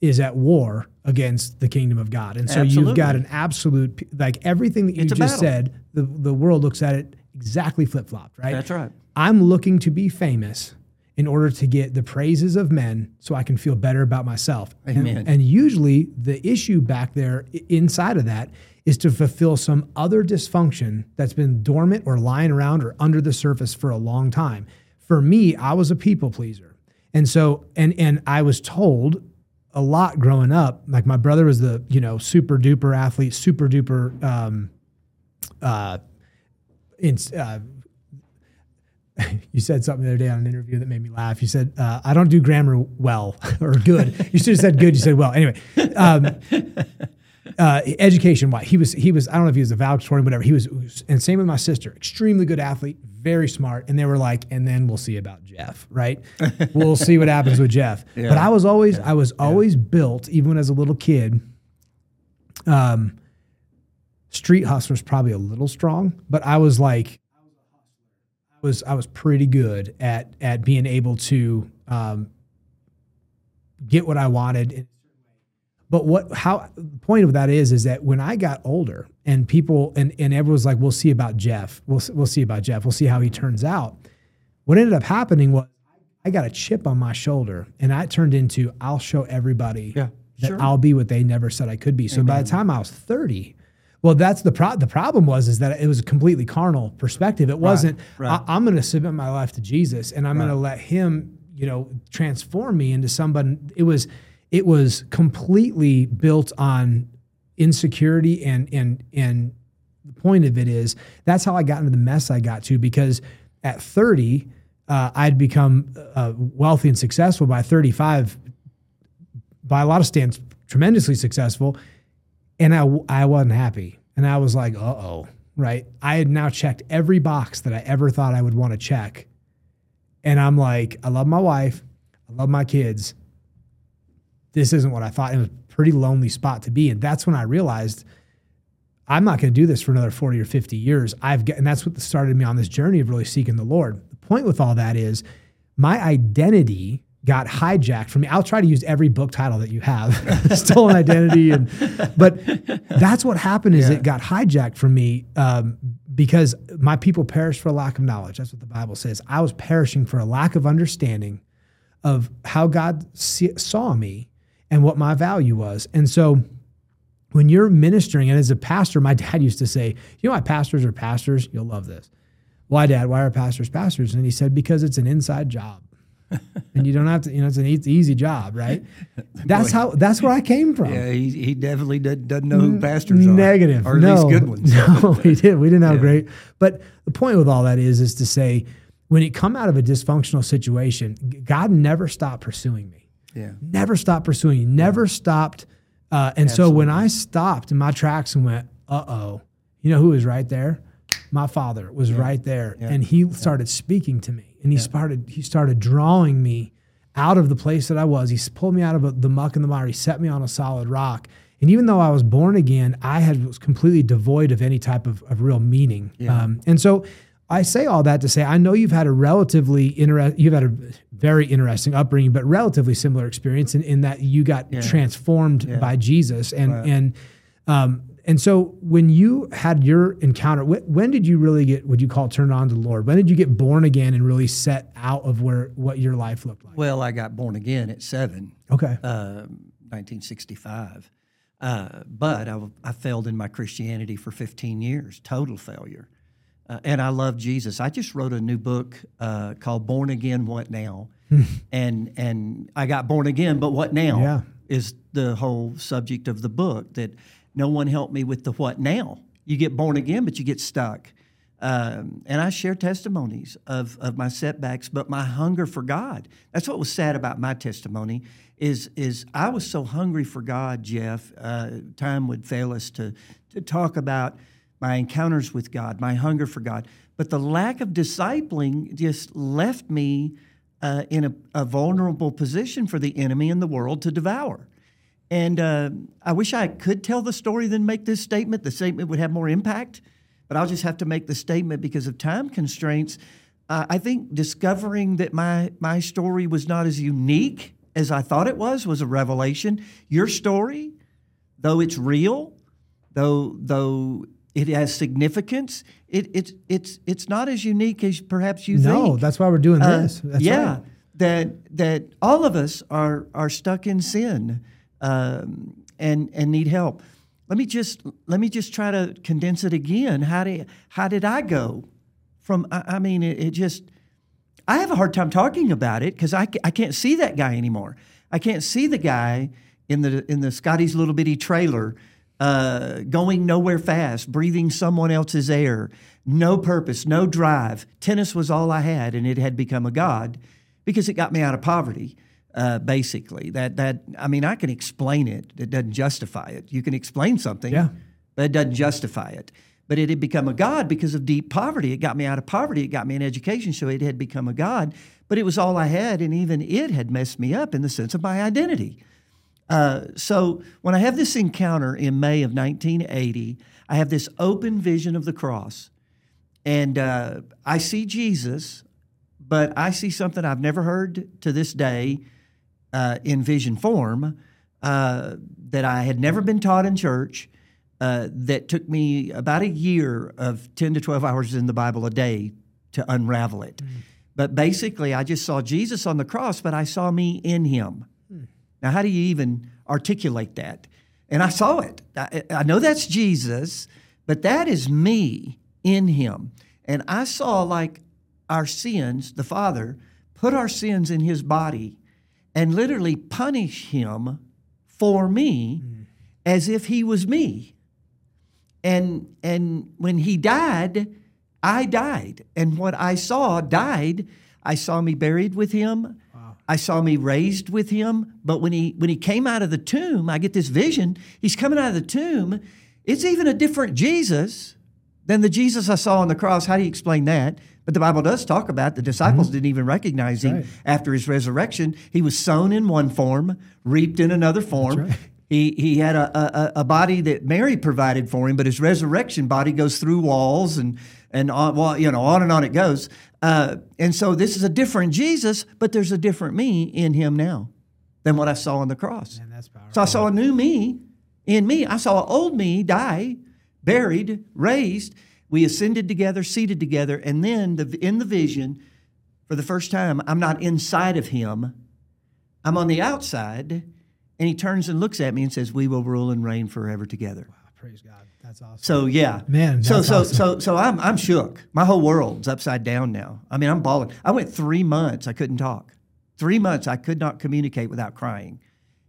is at war against the kingdom of God, and so you've got an absolute like everything that you It's just said. The the world looks at it exactly flip flopped, right? That's right. I'm looking to be famous in order to get the praises of men so I can feel better about myself. And- Amen. And, usually the issue back there inside of that is to fulfill some other dysfunction that's been dormant or lying around or under the surface for a long time. For me, I was a people pleaser. And so and and I was told a lot growing up, like my brother was the, you know, super duper athlete, super duper um uh in, uh, (laughs) you said something the other day on an interview that made me laugh. You said, uh, I don't do grammar well (laughs) or good. You should have said good. You said well. Anyway, um, (laughs) uh, education wise, he was, he was, I don't know if he was a valedictorian, whatever. He was, and same with my sister, extremely good athlete, very smart. And they were like, and then we'll see about Jeff, right? we'll see what happens with Jeff. But I was always, I was always built, even as a little kid. Um, street hustler's probably a little strong, but I was like, was I was pretty good at at being able to um, get what I wanted. But what how the point of that is is that when I got older and people and and everyone was like, we'll see about Jeff, we'll we'll see about Jeff, we'll see how he turns out. What ended up happening was I got a chip on my shoulder, and I turned into I'll show everybody Yeah, that sure. I'll be what they never said I could be. So by the time I was thirty. Well, that's the pro- the problem was is that it was a completely carnal perspective. It wasn't. right. I, I'm going to submit my life to Jesus, and I'm going to let Him, you know, transform me into somebody. It was, it was completely built on insecurity, and and and the point of it is that's how I got into the mess I got to because at 30, uh, I'd become uh, wealthy and successful. By 35, by a lot of stands, tremendously successful and I, I wasn't happy. And I was like, uh oh, right? I had now checked every box that I ever thought I would want to check. And I'm like, I love my wife, I love my kids. This isn't what I thought. It was a pretty lonely spot to be. And that's when I realized I'm not going to do this for another 40 or 50 years. I've got, and that's what started me on this journey of really seeking the Lord. The point with all that is my identity got hijacked from me. I'll try to use every book title that you have, (laughs) stolen identity, and but that's what happened is it got hijacked from me um, because my people perished for a lack of knowledge. That's what the Bible says. I was perishing for a lack of understanding of how God see, saw me and what my value was, and so when you're ministering, and as a pastor, my (laughs) dad used to say, "You know why pastors are pastors? You'll love this." Why, Dad? Why are pastors pastors? And he said, "Because it's an inside job." (laughs) and you don't have to, you know, it's an e- easy job, right? (laughs) That's how. That's where I came from. Yeah, he, he definitely did, doesn't know who pastors are. Negative, or at no, least good (laughs) ones. No, we did. We didn't have great. But the point with all that is, is to say, when you come out of a dysfunctional situation, God never stopped pursuing me. Yeah. Never stopped pursuing. you, Never stopped. Uh, and so when I stopped in my tracks and went, uh oh, you know who was right there? My father was right there, and he started speaking to me. And he started he started drawing me out of the place that I was. He pulled me out of the muck and the mire. He set me on a solid rock. And even though I was born again, I had was completely devoid of any type of, of real meaning. Yeah. Um, and so I say all that to say I know you've had a relatively interest you've had a very interesting upbringing, but relatively similar experience in, in that you got Yeah. transformed Yeah. by Jesus. And Right. and um, and so when you had your encounter, wh- when did you really get what you call turned on to the Lord? When did you get born again and really set out of where what your life looked like? Well, I got born again at seven. Okay. uh, 1965. Uh, but I, I failed in my Christianity for 15 years, total failure. Uh, and I love Jesus. I just wrote a new book uh, called Born Again, What Now? (laughs) and and I got born again, but what now Yeah. is the whole subject of the book. That no one helped me with the what now. You get born again, but you get stuck. Um, and I share testimonies of, of my setbacks, but my hunger for God. That's what was sad about my testimony is is I was so hungry for God, Jeff. Uh, time would fail us to to talk about my encounters with God, my hunger for God. But the lack of discipling just left me uh, in a, a vulnerable position for the enemy and the world to devour. And uh, I wish I could tell the story than make this statement. The statement would have more impact, but I'll just have to make the statement because of time constraints. Uh, I think discovering that my my story was not as unique as I thought it was was a revelation. Your story, though it's real, though though it has significance, it, it's it's it's not as unique as perhaps you no, think. No, that's why we're doing Uh, this. That's yeah, right. that that all of us are are stuck in sin um, and and need help. Let me just let me just try to condense it again. How did how did I go from? I, I mean, it, it just I have a hard time talking about it because I, I can't see that guy anymore. I can't see the guy in the in the Scotty's little bitty trailer uh, going nowhere fast, breathing someone else's air, no purpose, no drive. Tennis was all I had, and it had become a god because it got me out of poverty. Uh, basically, that that I mean, I can explain it. It doesn't justify it. You can explain something, Yeah. but it doesn't justify it. But it had become a god because of deep poverty. It got me out of poverty. It got me an education, so it had become a god. But it was all I had, and even it had messed me up in the sense of my identity. Uh, so when I have this encounter in May of 1980, I have this open vision of the cross, and uh, I see Jesus, but I see something I've never heard to this day uh, in vision form uh, that I had never been taught in church. Uh, that took me about a year of 10 to 12 hours in the Bible a day to unravel it. But basically, I just saw Jesus on the cross, but I saw me in him. Now, how do you even articulate that? And I saw it. I, I know that's Jesus, but that is me in him. And I saw like our sins, the Father, put our sins in his body and literally punish him for me mm. as if he was me. And and when he died, I died. And what I saw died. I saw me buried with him. I saw me raised with him. But when he when he came out of the tomb, I get this vision. He's coming out of the tomb. It's even a different Jesus than the Jesus I saw on the cross. How do you explain that? But the Bible does talk about the disciples didn't even recognize him right. after his resurrection. He was sown in one form, reaped in another form. He, he had a, a, a body that Mary provided for him, but his resurrection body goes through walls and and on, well, you know, on and on it goes. Uh, and so this is a different Jesus, but there's a different me in him now than what I saw on the cross. Man, that's powerful. So I saw a new me in me. I saw an old me die, buried, raised. We ascended together, seated together, and then the, in the vision, for the first time, I'm not inside of him. I'm on the outside, and he turns and looks at me and says, "We will rule and reign forever together." Wow, praise God. That's awesome. So yeah, Man, So so awesome. so so I'm I'm shook. My whole world's upside down now. I mean, I'm bawling. I went three months. I couldn't talk. Three months. I could not communicate without crying,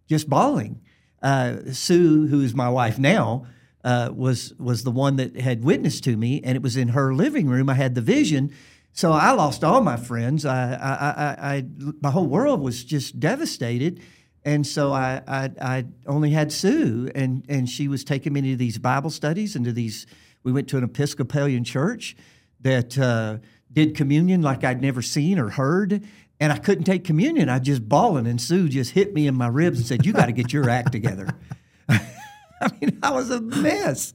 just bawling. Uh, Sue, who is my wife now, uh, was was the one that had witnessed to me, and it was in her living room. I had the vision. So I lost all my friends. I, I, I, I, my whole world was just devastated. And so I, I, I only had Sue, and, and she was taking me to these Bible studies and to these. We went to an Episcopalian church that uh, did communion like I'd never seen or heard. And I couldn't take communion. I just bawling, and Sue just hit me in my ribs and said, "You got to get your act together." (laughs) (laughs) I mean, I was a mess.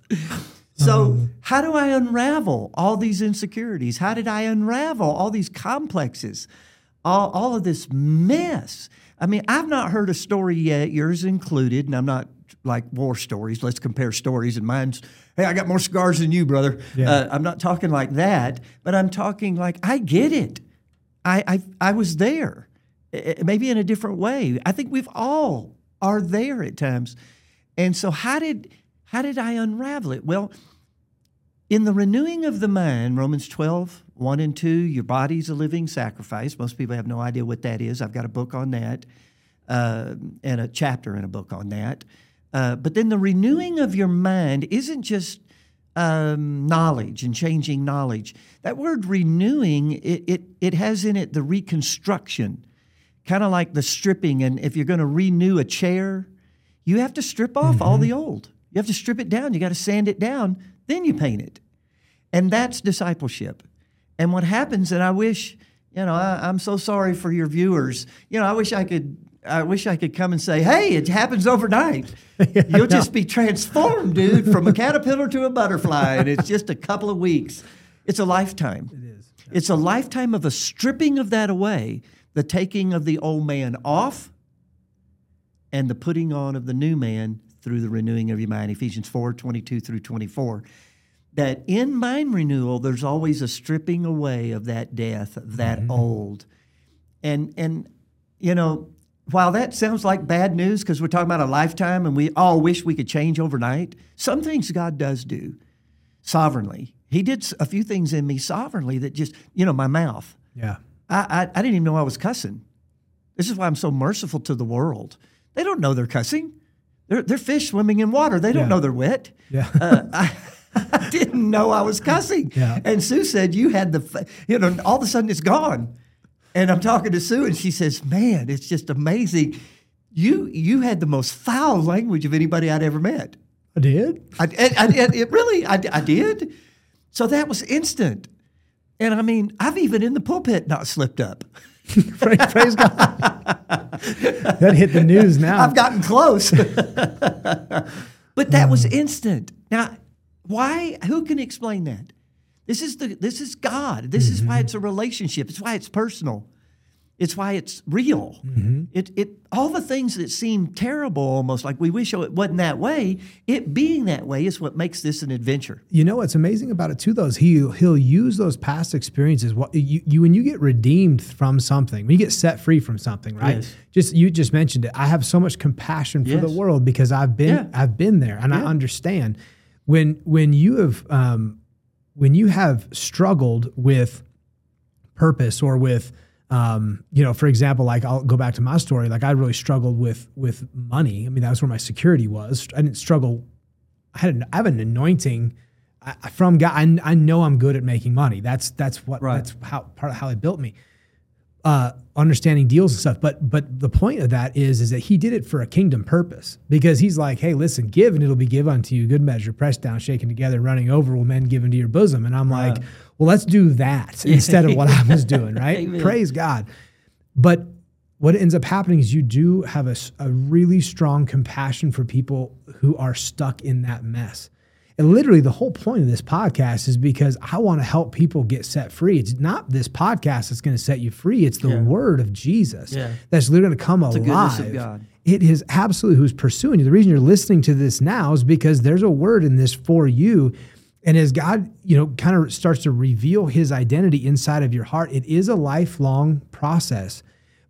So, how do I unravel all these insecurities? How did I unravel all these complexes, all, all of this mess? I mean, I've not heard a story yet, yours included, and I'm not like war stories. Let's compare stories, and mine's, hey, I got more scars than you, brother. Yeah. Uh, I'm not talking like that, but I'm talking like I get it. I I, I was there, eh, maybe in a different way. I think we've all are there at times, and so how did how did I unravel it? Well, in the renewing of the mind, Romans 12, 1 and 2, your body's a living sacrifice. Most people have no idea what that is. I've got a book on that uh, and a chapter in a book on that. Uh, but then the renewing of your mind isn't just um, knowledge and changing knowledge. That word renewing, it, it, it has in it the reconstruction, kind of like the stripping. And if you're going to renew a chair, you have to strip off all the mm-hmm. old. You have to strip it down. You got to sand it down. Then you paint it. And that's discipleship. And what happens, and I wish, you know, I, I'm so sorry for your viewers. You know, I wish I could. I wish I could come and say, "Hey, it happens overnight. (laughs) You'll just be transformed, dude, from a caterpillar to a butterfly, and it's just a couple of weeks. It's a lifetime. It is. It's a lifetime of a stripping of that away, the taking of the old man off, and the putting on of the new man through the renewing of your mind. Ephesians 4 22 through 24. That in mind renewal, there's always a stripping away of that death, of that Mm-hmm. old. And, and, you know, while that sounds like bad news because we're talking about a lifetime and we all wish we could change overnight, some things God does do sovereignly. He did a few things in me sovereignly that just, you know, my mouth. Yeah. I, I, I didn't even know I was cussing. This is why I'm so merciful to the world. They don't know they're cussing. They're, they're fish swimming in water. They don't Yeah. know they're wet. Yeah. Uh, I, (laughs) I didn't know I was cussing. Yeah. And Sue said, You had the, you know, all of a sudden it's gone. And I'm talking to Sue, and she says, Man, it's just amazing. You, you had the most foul language of anybody I'd ever met. I did. I, I, it really, I, I did. So that was instant. And I mean, I've even in the pulpit not slipped up. (laughs) (laughs) praise, praise God. (laughs) that hit the news now. I've gotten close. (laughs) but that was mm. instant. Now, why? Who can explain that? This is the this is God. This is why mm-hmm. it's a relationship. It's why it's personal. It's why it's real. It it all the things that seem terrible, almost like we wish it wasn't that way. It being that way is what makes this an adventure. You know what's amazing about it too, though, is he he'll use those past experiences. What you, you when you get redeemed from something, when you get set free from something, right? Yes. Just you just mentioned it. I have so much compassion for the world because I've been Yeah. I've been there and I understand when when you have um, when you have struggled with purpose or with um, you know, for example, like I'll go back to my story. Like I really struggled with with money. I mean, that was where my security was. I didn't struggle. I had an, I have an anointing I, I- from God. I, I know I'm good at making money. That's that's what Right. that's how part of how He built me. Uh, understanding deals and stuff. But but the point of that is is that He did it for a kingdom purpose because He's like, hey, listen, give and it'll be given unto you. Good measure, pressed down, shaken together, running over, will men give into your bosom. And I'm like, well, let's do that (laughs) instead of what I was doing. Right? Amen. Praise God. But what ends up happening is you do have a really strong compassion for people who are stuck in that mess. And literally, the whole point of this podcast is because I want to help people get set free. It's not this podcast that's going to set you free, it's the Yeah. word of Jesus Yeah. that's literally going to come goodness alive. It is absolutely who's pursuing you. The reason you're listening to this now is because there's a word in this for you. And as God, you know, kind of starts to reveal his identity inside of your heart, it is a lifelong process.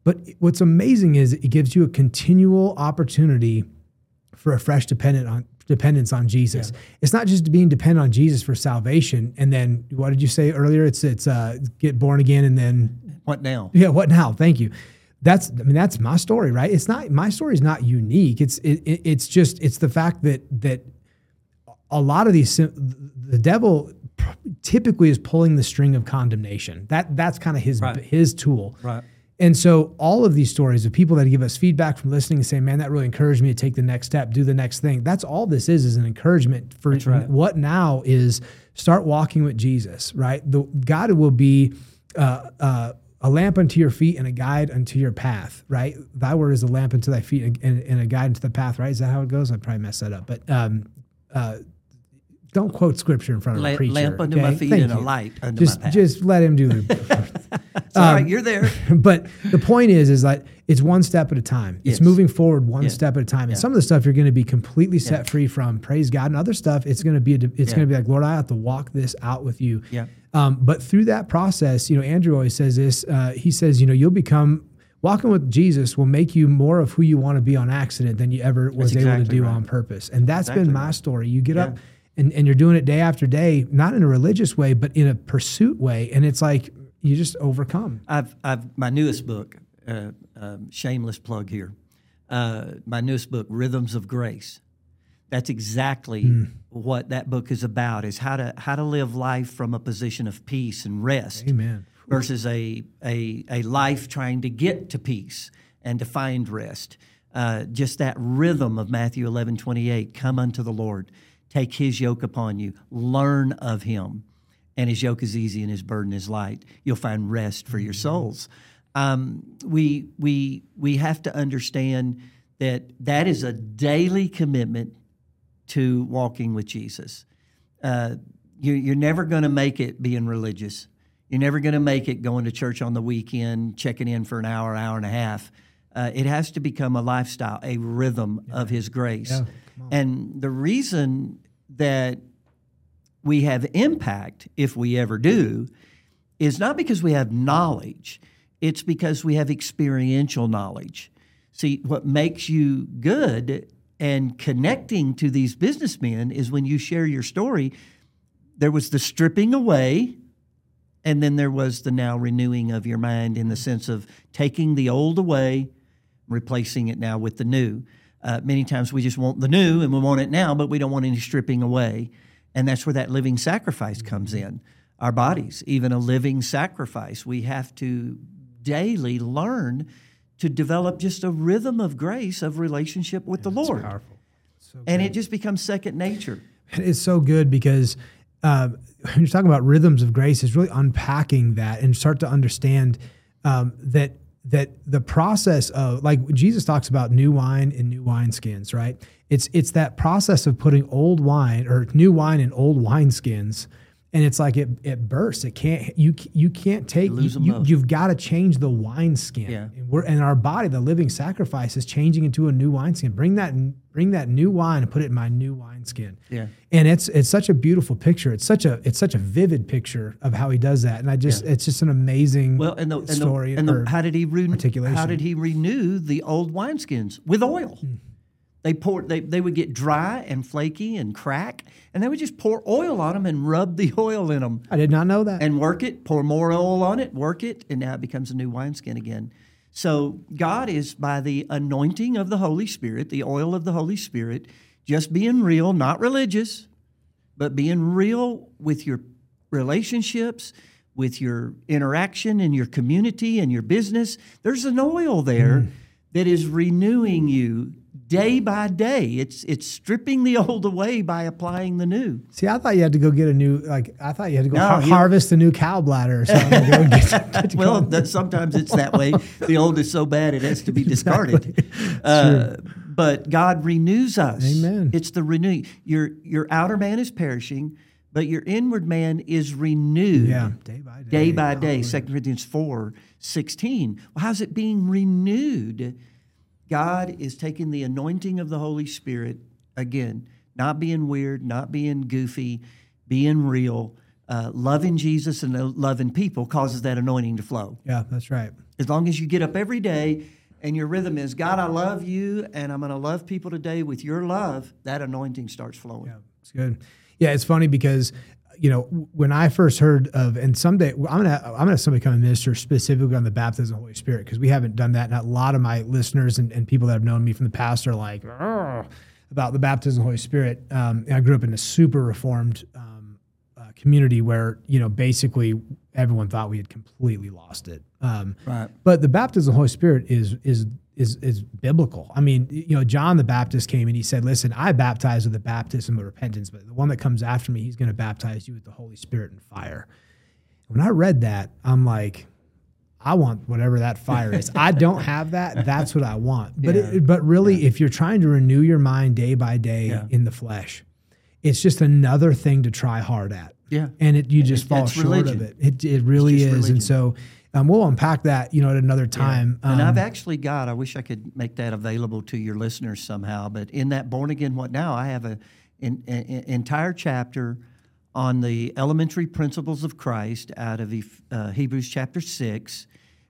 But what's amazing is it gives you a continual opportunity for a fresh dependent on dependence on Jesus. It's not just being dependent on Jesus for salvation and then what did you say earlier? It's it's uh, get born again and then What now? yeah, what now? Thank you. That's I mean that's my story, right? It's not my story is not unique. It's it, it- it's just it's the fact that that a lot of these the devil typically is pulling the string of condemnation. That that's kind of his Right. his tool. Right. And so all of these stories of people that give us feedback from listening and say, "Man, that really encouraged me to take the next step, do the next thing." That's all this is is an encouragement for right. what now is start walking with Jesus, right? The God will be uh, uh, a lamp unto your feet and a guide unto your path, right? Thy word is a lamp unto thy feet and, and, and a guide unto the path, right? Is that how it goes? I probably messed that up, but um, uh, don't quote scripture in front of La- a preacher. lamp unto okay? my feet Thank and a light unto just, my path. Just let him do the. (laughs) It's all right, you're there. (laughs) but the point is, is that it's one step at a time. Yes. It's moving forward one Yeah. step at a time. And Yeah. some of the stuff you're going to be completely set free from. Praise God. And other stuff, it's going to be, a, it's Yeah. going to be like, Lord, I have to walk this out with you. Yeah. Um, but through that process, you know, Andrew always says this. Uh, he says, you know, you'll become walking with Jesus will make you more of who you want to be on accident than you ever was able to do right. on purpose. And that's Exactly been my right. story. You get up Yeah. And, and you're doing it day after day, not in a religious way, but in a pursuit way. And it's like you just overcome. I've, I've my newest book, uh, um, shameless plug here. Uh, my newest book, Rhythms of Grace. That's exactly Hmm. what that book is about: is how to how to live life from a position of peace and rest, Amen. versus a a a life trying to get to peace and to find rest. Uh, just that rhythm of Matthew eleven twenty eight: Come unto the Lord, take His yoke upon you, learn of Him and his yoke is easy and his burden is light. You'll find rest for your souls. Um, we we we have to understand that that is a daily commitment to walking with Jesus. Uh, you, you're never going to make it being religious. You're never going to make it going to church on the weekend, checking in for an hour, hour and a half. Uh, it has to become a lifestyle, a rhythm of His grace. Yeah, And the reason that we have impact, if we ever do, is not because we have knowledge, it's because we have experiential knowledge. See, what makes you good and connecting to these businessmen is when you share your story, there was the stripping away, and then there was the now renewing of your mind in the sense of taking the old away, replacing it now with the new. Uh, many times we just want the new and we want it now, but we don't want any stripping away. And that's where that living sacrifice comes in. Our bodies, even a living sacrifice. We have to daily learn to develop just a rhythm of grace of relationship with the Lord. Powerful. So And it just becomes second nature. It's so good because uh, when you're talking about rhythms of grace, is really unpacking that and start to understand um, that that the process of like Jesus talks about new wine and new wineskins, right? It's it's that process of putting old wine or new wine in old wineskins. And it's like it, it bursts. It can't you you can't take them you, you have got to change the wineskin. Yeah. And we're and our body, the living sacrifice, is changing into a new wineskin. Bring that bring that new wine and put it in my new wineskin Yeah. and it's it's such a beautiful picture. It's such a it's such a vivid picture of how he does that, and I just it's just an amazing Well, and the, and story. the, and the, how did he re- how did he renew the old wineskins with oil? Hmm. They poured they, they would get dry and flaky and crack, and they would just pour oil on them and rub the (laughs) oil in them I did not know that. and work it, pour more oil on it, work it, and now it becomes a new wineskin again. So God is by the anointing of the Holy Spirit, the oil of the Holy Spirit, just being real, not religious, but being real with your relationships, with your interaction in your community and your business. There's an oil there hmm. that is renewing you day by day. It's it's stripping the (laughs) old away by applying the new. See, I thought you had to go get a new like I thought you had to go No, har- harvest a new cow bladder or something. (laughs) get- get well, that, sometimes it's that way. (laughs) The old is so bad it has to be discarded. Uh, but God renews us. Amen. It's the renewing. Your your outer man is perishing, but your inward man is renewed. yeah, day by day, Day by day, 2 Corinthians 4 16. Well, how's it being renewed? God is taking the anointing of the Holy Spirit, again, not being weird, not being goofy, being real. Uh, loving Jesus and loving people causes that anointing to flow. Yeah, that's right. As long as you get up every day and your rhythm is, God, I love you and I'm going to love people today with your love, that anointing starts flowing. Yeah, it's good. Yeah, it's funny because you know when I first heard of, and someday I'm gonna I'm gonna have somebody come and minister specifically on the baptism of the Holy Spirit because we haven't done that, and a lot of my listeners and, and people that have known me from the past are like about the baptism of the Holy Spirit. Um, I grew up in a super reformed. Um, uh, community where you know basically everyone thought we had completely lost it. Um, Right. But the baptism of the Holy Spirit is is is is biblical. I mean, you know, John the Baptist came and he said, "Listen, I baptize with the baptism of repentance, but the one that comes after me, he's going to baptize you with the Holy Spirit and fire." When I read that, I'm like, I want whatever that fire is. I don't (laughs) have that. That's what I want. But Yeah. it, but really, if you're trying to renew your mind day by day Yeah. in the flesh, it's just another thing to try hard at. Yeah. And it you just it- fall short religion. of it. It it really is. religion. And so um, we'll unpack that, you know, at another time. and Um, I've actually got, I wish I could make that available to your listeners somehow, but in that Born Again What Now, I have a, an, an entire chapter on the elementary principles of Christ out of uh, Hebrews chapter 6.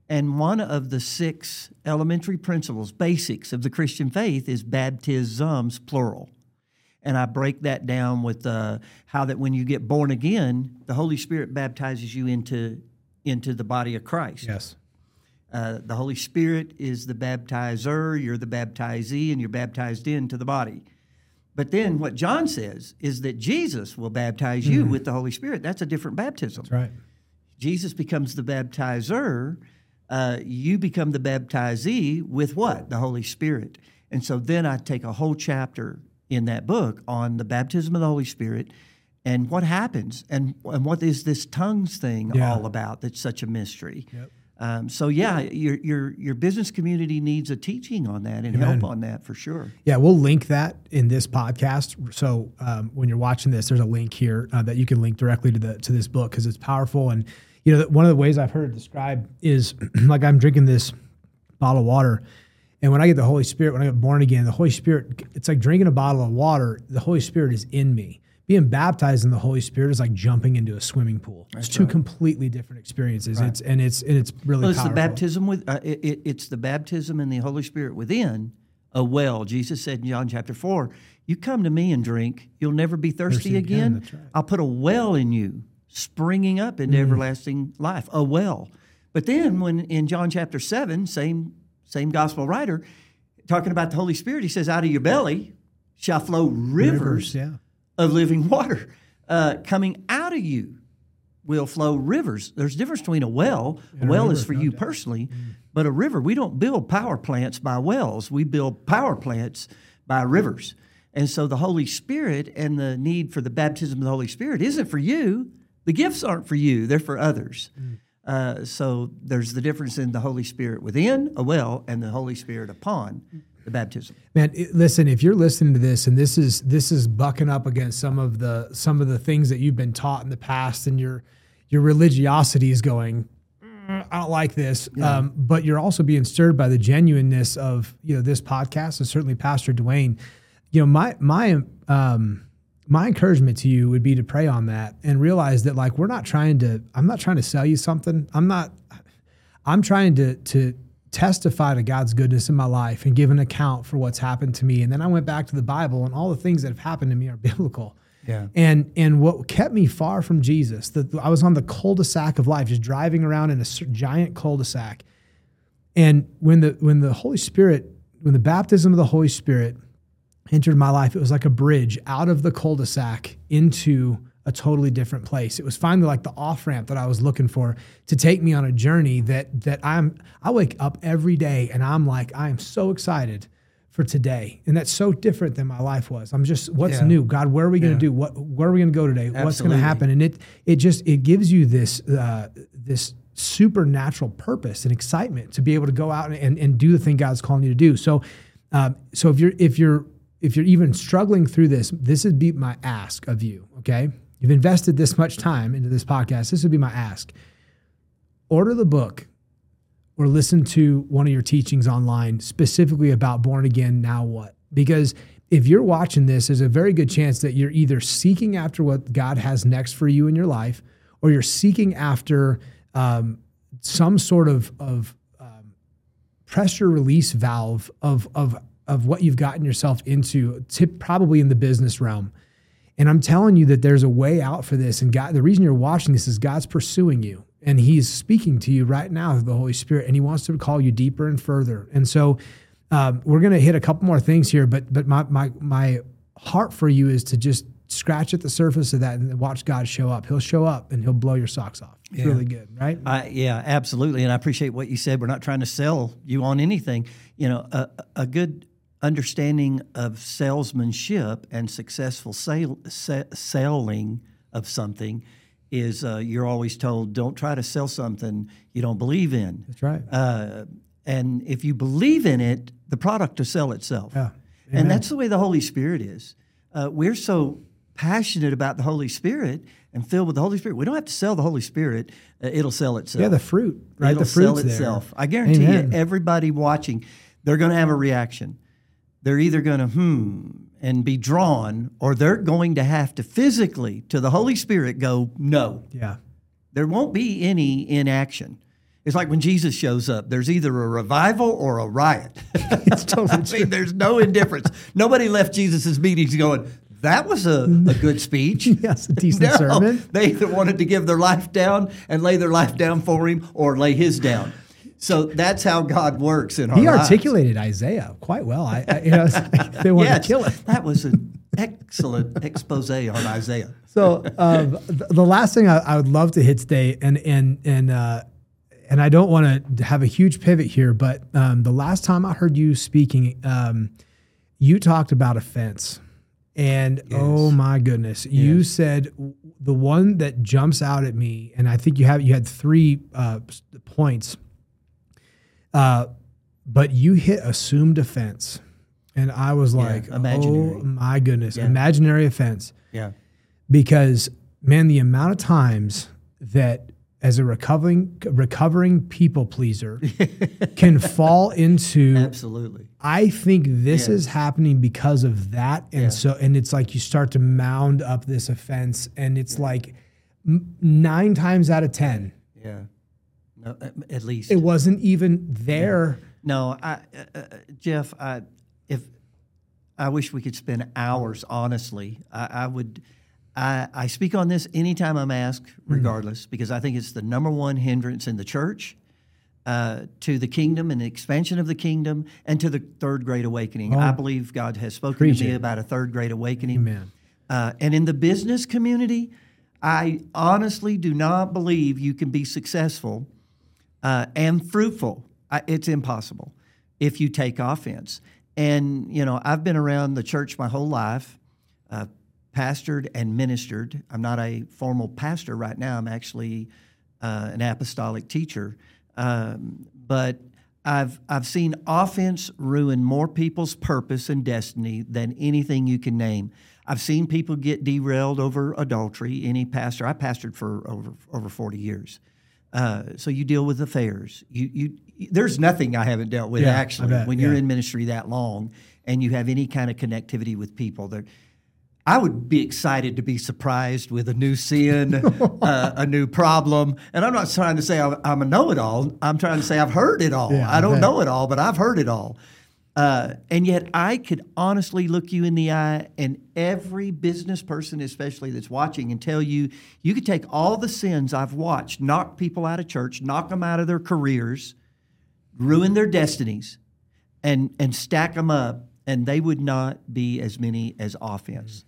And one of the six elementary principles, basics of the Christian faith, is baptisms, plural. And I break that down with uh, how that when you get born again, the Holy Spirit baptizes you into, into the body of Christ. yes. Uh, the Holy Spirit is the baptizer, you're the baptizee, and you're baptized into the body. But then what John says is that Jesus will baptize you with the Holy Spirit. That's a different baptism. That's right. Jesus becomes the baptizer, uh, you become the baptizee with what? The Holy Spirit. And so then I take a whole chapter in that book on the baptism of the Holy Spirit and what happens and, and what is this tongues thing Yeah. all about that's such a mystery. Yep. Um, so yeah, your your your business community needs a teaching on that and help on that for sure. Yeah, we'll link that in this podcast. So um, when you're watching this, there's a link here uh, that you can link directly to the to this book because it's powerful. And you know, one of the ways I've heard it described is (clears throat) like I'm drinking this bottle of water, and when I get the Holy Spirit, when I get born again, the Holy Spirit, it's like drinking a bottle of water. The Holy Spirit is in me. Being baptized in the Holy Spirit is like jumping into a swimming pool. it's two completely different experiences. It's and it's and it's really Well, it's powerful. the baptism with uh, it, it- it's the baptism in the Holy Spirit within a well. Jesus said in John chapter four, "You come to me and drink, you'll never be thirsty, Thirsty again. again, that's right. I'll put a well in you, springing up Mm. into everlasting life, a well." But then, when in John chapter seven, same same gospel writer, talking about the Holy Spirit, he says, "Out of your belly shall flow rivers, yeah. Of living water uh, coming out of you." will flow rivers. There's a difference between a well. A a well river, is for no you doubt. personally, but a river, we don't build power plants by wells. We build power plants by rivers. And so the Holy Spirit and the need for the baptism of the Holy Spirit isn't for you. The gifts aren't for you, they're for others. Uh, so there's the difference in the Holy Spirit within a well and the Holy Spirit upon the baptism. Man, it- listen, if you're listening to this and this is this is bucking up against some of the some of the things that you've been taught in the past and your your religiosity is going, "Mm, I don't like this. Um, but you're also being stirred by the genuineness of, you know, this podcast and certainly Pastor Duane. You know, my my um my encouragement to you would be to pray on that and realize that like we're not trying to I'm not trying to sell you something. I'm not I'm trying to to testify to God's goodness in my life and give an account for what's happened to me. And then I went back to the Bible and all the things that have happened to me are (laughs) biblical. Yeah. And and what kept me far from Jesus, that I was on the cul-de-sac of life, just driving around in a giant cul-de-sac. And when the when the Holy Spirit, when the baptism of the Holy Spirit entered my life, it was like a bridge out of the cul-de-sac into a totally different place. It was finally like the off-ramp that I was looking for to take me on a journey that that I'm I wake up every day and I'm like, I am so excited for today. And that's so different than my life was. I'm just what's Yeah. new? God, where are we going to Yeah. do? What where are we going to go today? What's going to happen? And it it just it gives you this uh, this supernatural purpose and excitement to be able to go out and, and, and do the thing God's calling you to do. So um, so if you're if you're if you're even struggling through this, this would be my ask of you. Okay, you've invested this much time into this podcast. This would be my ask. Order the book or listen to one of your teachings online specifically about born again now what because if you're watching this there's a very good chance that you're either seeking after what god has next for you in your life or you're seeking after um, some sort of, of um, pressure release valve of, of, of what you've gotten yourself into tip, probably in the business realm and I'm telling you that there's a way out for this. And God, the reason you're watching this is God's pursuing you and He's speaking to you right now through the Holy Spirit, and He wants to call you deeper and further. And so um, we're going to hit a couple more things here, but but my my my heart for you is to just scratch at the surface of that and watch God show up. He'll show up and he'll blow your socks off. It's Yeah. really good, right? I, yeah, absolutely, and I appreciate what you said. We're not trying to sell you on anything. You know, a, a good understanding of salesmanship and successful sale, se- selling of something is uh, you're always told don't try to sell something you don't believe in. That's right. Uh, and if you believe in it, the product will sell itself. Yeah. And that's the way the Holy Spirit is. Uh, we're so passionate about the Holy Spirit and filled with the Holy Spirit. We don't have to sell the Holy Spirit; uh, it'll sell itself. yeah, the fruit, right? It'll the fruit's sell there. itself. I guarantee Amen. you, everybody watching, they're going to have a reaction. They're either going to hmm and be drawn, or they're going to have to physically, to the Holy Spirit, go no. Yeah. There won't be any inaction. It's like when Jesus shows up. There's either a revival or a riot. (laughs) It's totally (laughs) I mean, there's no indifference. Nobody left Jesus' meetings going, that was a, a good speech. (laughs) Yes, a decent No, sermon. they either wanted to give their life down and lay their life down for him or lay his down. So that's how God works in our He lives. articulated Isaiah quite well. I, I you know, like they wanted Yes, to kill it. that was an excellent expose on Isaiah. So um, the last thing I, I would love to hit today, and and and uh, and I don't want to have a huge pivot here, but um, the last time I heard you speaking, um, you talked about offense, and oh my goodness, you said the one that jumps out at me, and I think you have you had three uh, points, uh, but you hit assumed offense, and I was like, imaginary. oh my goodness, imaginary offense Yeah. because man, the amount of times that as a recovering recovering people pleaser (laughs) can fall into Absolutely. I think this is happening because of that and so and it's like you start to mound up this offense and it's like m- 9 times out of 10 Yeah. No, at- least. it wasn't even there No, I, uh, uh, Jeff, I, if I wish we could spend hours. Honestly, I, I would. I, I speak on this anytime I'm asked, regardless, because I think it's the number one hindrance in the church uh, to the kingdom and the expansion of the kingdom, and to the third great awakening. I believe God has spoken to me it. about a third great awakening. Amen. Uh, and in the business community, I honestly do not believe you can be successful uh, and fruitful. I, it's impossible if you take offense. And, you know, I've been around the church my whole life, uh, pastored and ministered. I'm not a formal pastor right now, I'm actually uh, an apostolic teacher. Um, but I've, I've seen offense ruin more people's purpose and destiny than anything you can name. I've seen people get derailed over adultery. Any pastor, I pastored for over, over 40 years. Uh, so you deal with affairs. You, you, there's nothing I haven't dealt with Yeah, actually when you're yeah. in ministry that long and you have any kind of connectivity with people. There, I would be excited to be surprised with a new sin, (laughs) uh, a new problem. And I'm not trying to say I'm, I'm a know-it-all. I'm trying to say I've heard it all. Yeah, I don't know it all, but I've heard it all. Uh, and yet, I could honestly look you in the eye, and every business person, especially that's watching, and tell you you could take all the sins I've watched knock people out of church, knock them out of their careers, ruin their destinies, and and stack them up, and they would not be as many as offense.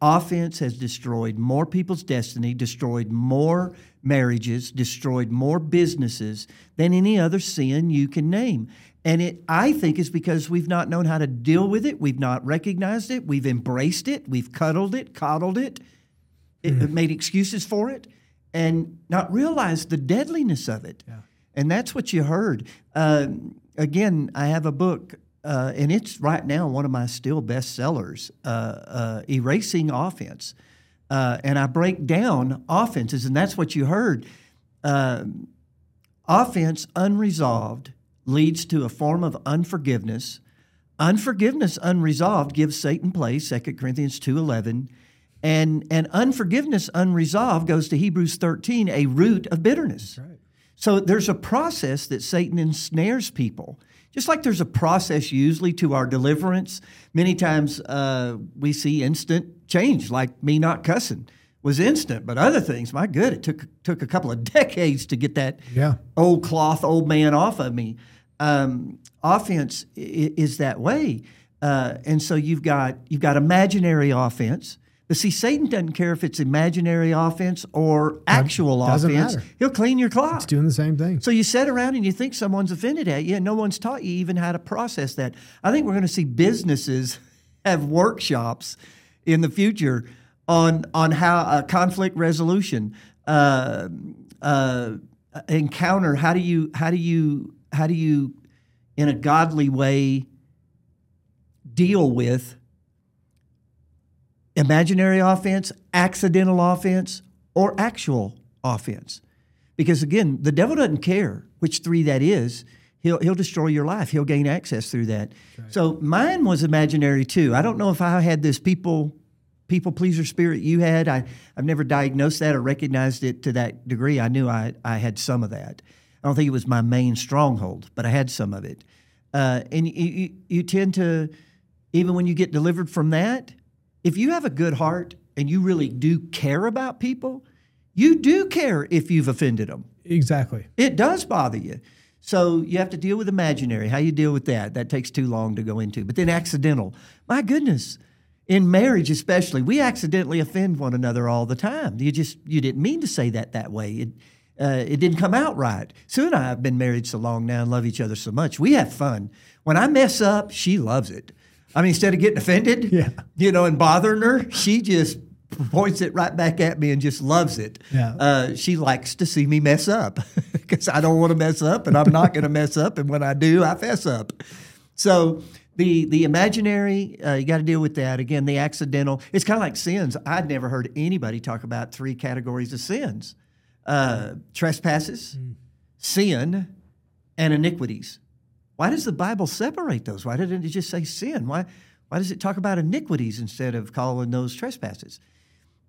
Offense has destroyed more people's destiny, destroyed more marriages, destroyed more businesses than any other sin you can name. And it, I think, is because we've not known how to deal with it. We've not recognized it. We've embraced it. We've cuddled it, coddled it, it, made excuses for it, and not realized the deadliness of it. And that's what you heard. Uh, again, I have a book, uh, and it's right now one of my still best sellers, uh, uh, Erasing Offense. Uh, and I break down offenses, and that's what you heard. Um, offense unresolved leads to a form of unforgiveness. Unforgiveness unresolved gives Satan place, 2 Corinthians 2.11. And, and unforgiveness unresolved goes to Hebrews 13, a root of bitterness. So there's a process that Satan ensnares people. Just like there's a process usually to our deliverance. Many times uh, we see instant change, like me not cussing was instant, but other things, my good, it took took a couple of (laughs) decades to get that Yeah. old cloth, old man off of me. Um, offense is that way, uh, and so you've got you've got imaginary offense But see, Satan doesn't care if it's imaginary offense or actual doesn't offense. matter. He'll clean your clock. It's doing the same thing. So you sit around and you think someone's offended at you, and no one's taught you even how to process that. I think we're going to see businesses (laughs) have workshops in the future on on how uh, conflict resolution, uh, uh, encounter. How do you how do you how do you in a godly way deal with imaginary offense, accidental offense, or actual offense? Because again, the devil doesn't care which three that is. He'll, he'll destroy your life. He'll gain access through that. So mine was imaginary too. I don't know if I had this people people pleaser spirit you had. I, I've never diagnosed that or recognized it to that degree. I knew I, I had some of that. I don't think it was my main stronghold, but I had some of it. Uh, and you, you, you tend to, even when you get delivered from that, if you have a good heart and you really do care about people, you do care if you've offended them. Exactly. It does bother you. So you have to deal with imaginary. How you deal with that? That takes too long to go into. But then accidental. My goodness. In marriage especially, we accidentally offend one another all the time. You just you didn't mean to say that that way. It uh, it didn't come out right. Sue and I have been married so long now and love each other so much. We have fun. When I mess up, she loves it. I mean, instead of getting offended, Yeah. you know, and bothering her, she just points it right back at me and just loves it. Yeah. Uh, she likes to see me mess up (laughs) because I don't want to mess up and I'm not going to mess up. And when I do, I fess up. So the the imaginary, uh, you got to deal with that. Again, the accidental. It's kind of like sins. I'd never heard anybody talk about three categories of sins: uh, trespasses, sin, and iniquities. Why does the Bible separate those? Why didn't it just say sin? Why why does it talk about iniquities instead of calling those trespasses?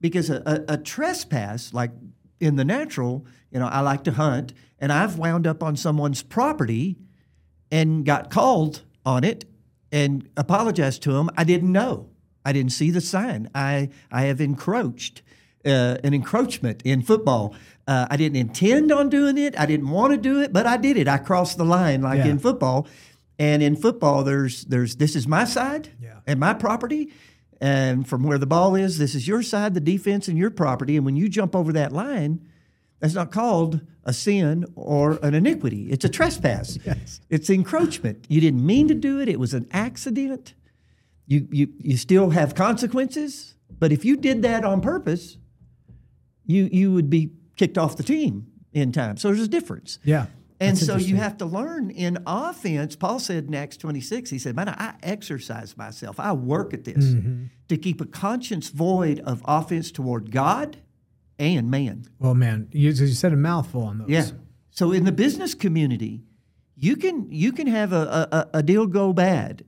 Because a, a, a trespass, like in the natural, you know, I like to hunt, and I've wound up on someone's property and got called on it and apologized to them. I didn't know. I didn't see the sign. I I have encroached. Uh, an encroachment in football. Uh, I didn't intend on doing it. I didn't want to do it, but I did it. I crossed the line, like Yeah. in football. And in football, there's there's this is my side Yeah. and my property, and from where the ball is, this is your side, the defense, and your property. And when you jump over that line, that's not called a sin or an iniquity. It's a trespass. (laughs) Yes. It's encroachment. You didn't mean to do it. It was an accident. You, you, you still have consequences. But if you did that on purpose, you, you would be kicked off the team in time. So there's a difference. Yeah. And so you have to learn in offense. Paul said in Acts 26, he said, Man, I exercise myself. I work at this Mm-hmm. to keep a conscience void of offense toward God and man. Well, man, you, you said a mouthful on those. Yeah. So in the business community, you can you can have a, a, a deal go bad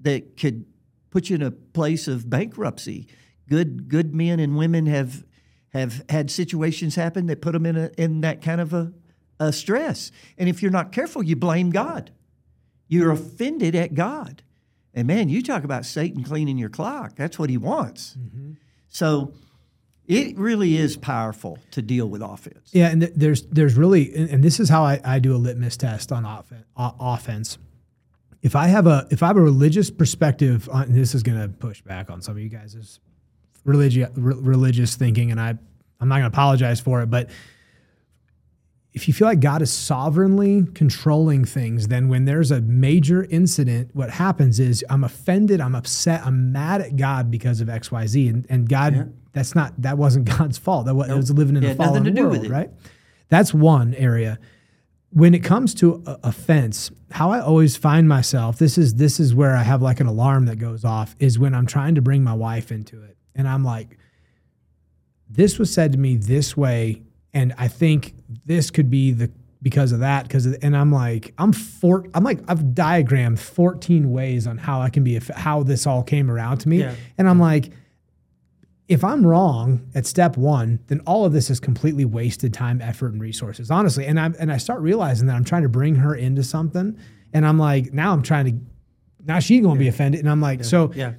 that could put you in a place of bankruptcy. Good good men and women have have had situations happen that put them in a in that kind of a, a stress. And if you're not careful, you blame God. You're offended at God. And man, you talk about Satan cleaning your clock. That's what he wants. Mm-hmm. So it really is powerful to deal with offense. Yeah, and there's there's really, and, this is how I, I do a litmus test on offen- o- offense. If I have a if I have a religious perspective, on, and this is going to push back on some of you guys' religious religious thinking, and I I'm not going to apologize for it, but if you feel like God is sovereignly controlling things, then when there's a major incident, what happens is I'm offended, I'm upset, I'm mad at God because of X, Y, Z, and, and God, Yeah. that's not that wasn't (laughs) God's fault. That was, it was living in It a fallen to do world, with it. right? That's one area. When it comes to a- offense, how I always find myself, this is this is where I have like an alarm that goes off, is when I'm trying to bring my wife into it, and I'm like, this was said to me this way and i think this could be the because of that because and i'm like i'm four i'm like i've diagrammed 14 ways on how i can be how this all came around to me. Yeah. and i'm like if i'm wrong at step one then all of this is completely wasted time effort and resources honestly. And i and i start realizing that i'm trying to bring her into something and i'm like now i'm trying to now she's going to be offended. And i'm like so Yeah.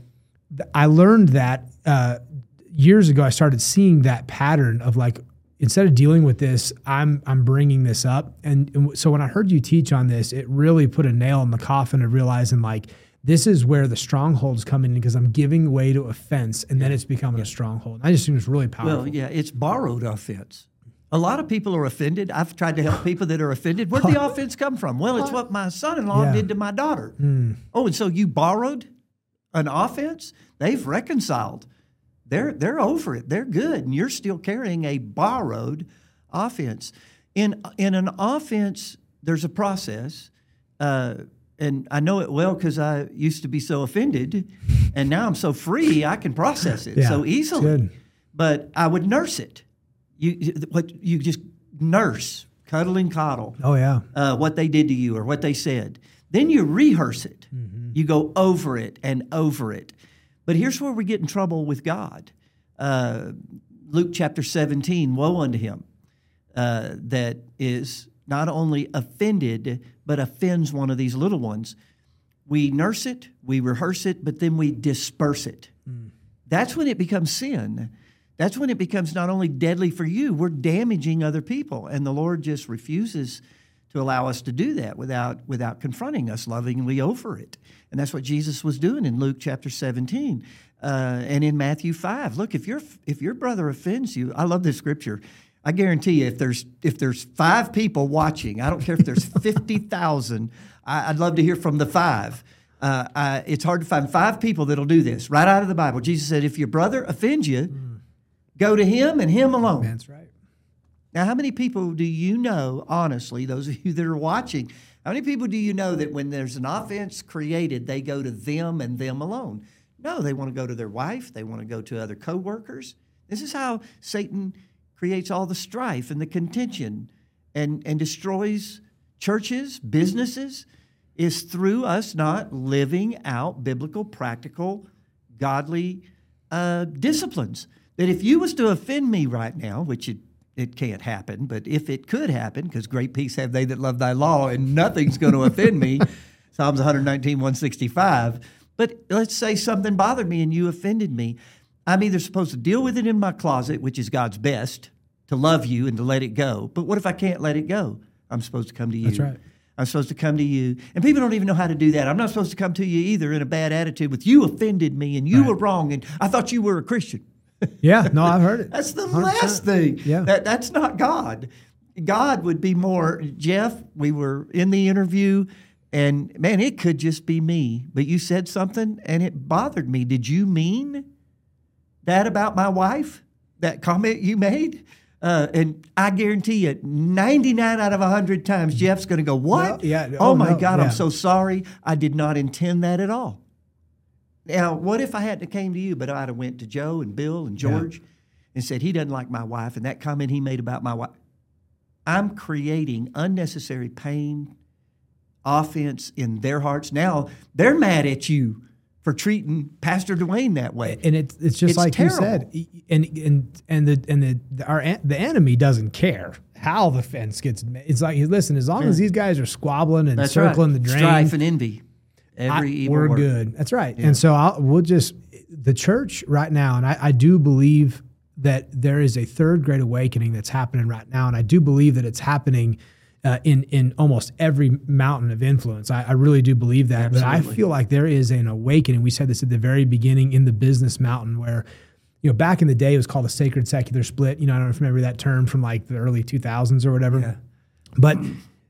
I learned that uh, years ago. I started seeing that pattern of like instead of dealing with this, I'm I'm bringing this up, and, and so when I heard you teach on this, it really put a nail in the coffin of realizing like this is where the strongholds come in because I'm giving way to offense, and then it's becoming a stronghold. I just think it's really powerful. Well, yeah, it's borrowed offense. A lot of people are offended. I've tried to help (laughs) people that are offended. Where'd the (laughs) offense come from? Well, it's what my son-in-law Yeah. did to my daughter. Oh, and so you borrowed an offense? They've reconciled. They're they're over it. They're good, and you're still carrying a borrowed offense. In in an offense, there's a process, uh, and I know it well because I used to be so offended, and now I'm so free. I can process it Yeah, so easily. But I would nurse it. You what you just nurse, cuddle and coddle oh yeah, uh, what they did to you or what they said. Then you rehearse it. You go over it and over it. But here's where we get in trouble with God. Uh, Luke chapter 17 Woe unto him uh, that is not only offended, but offends one of these little ones. We nurse it, we rehearse it, but then we disperse it. That's when it becomes sin. That's when it becomes not only deadly for you, we're damaging other people. And the Lord just refuses to allow us to do that without, without confronting us lovingly over it. And that's what Jesus was doing in Luke chapter 17 uh, and in Matthew 5. Look, if, your if your brother offends you, I love this scripture. I guarantee you, if there's if there's five people watching, I don't care if there's (laughs) fifty thousand. I'd love to hear from the five. Uh, I, it's hard to find five people that'll do this right out of the Bible. Jesus said, "If your brother offends you, go to him and him alone." that's right. Now, how many people do you know, honestly, those of you that are watching, how many people do you know that when there's an offense created, they go to them and them alone? No, they want to go to their wife, they want to go to other coworkers. This is how Satan creates all the strife and the contention and, and destroys churches, businesses, is through us not living out biblical, practical, godly uh, disciplines. That if you was to offend me right now, which it, it can't happen, but if it could happen, because great peace have they that love thy law, and nothing's going to offend me, (laughs) Psalms 119, 165. But let's say something bothered me and you offended me. I'm either supposed to deal with it in my closet, which is God's best, to love you and to let it go. But what if I can't let it go? I'm supposed to come to you. That's right. I'm supposed to come to you. And people don't even know how to do that. I'm not supposed to come to you either in a bad attitude with you offended me and you Right. were wrong and I thought you were a Christian. (laughs) Yeah, no, I've heard it. That's the 100%. last thing. Yeah. That, that's not God. God would be more, Jeff, we were in the interview and man, it could just be me, but you said something and it bothered me. Did you mean that about my wife? That comment you made? Uh, and I guarantee you, 99 out of 100 times, Jeff's going to go, What? Well, yeah, Oh, oh, my no, God, yeah. I'm so sorry. I did not intend that at all. Now, what if I hadn't came to you, but I'd have went to Joe and Bill and George and said he doesn't like my wife, and that comment he made about my wife, I'm creating unnecessary pain, offense in their hearts. Now they're mad at you for treating Pastor Duane that way. and it's it's just It's like terrible. you said, and and and the and the, our the enemy doesn't care how the fence gets made. It's like listen, as long as these guys are squabbling and That's circling right. the drain, Strife and envy. Every I- evil we're word. good. That's right. And so I'll, we'll just the church right now, and I, I do believe that there is a third great awakening that's happening right now, and I do believe that it's happening uh, in in almost every mountain of influence. I, I really do believe that. But I feel like there is an awakening. We said this at the very beginning in the business mountain where. You know, back in the day, it was called a sacred secular split. You know, I don't know if you remember that term from like the early 2000s or whatever. But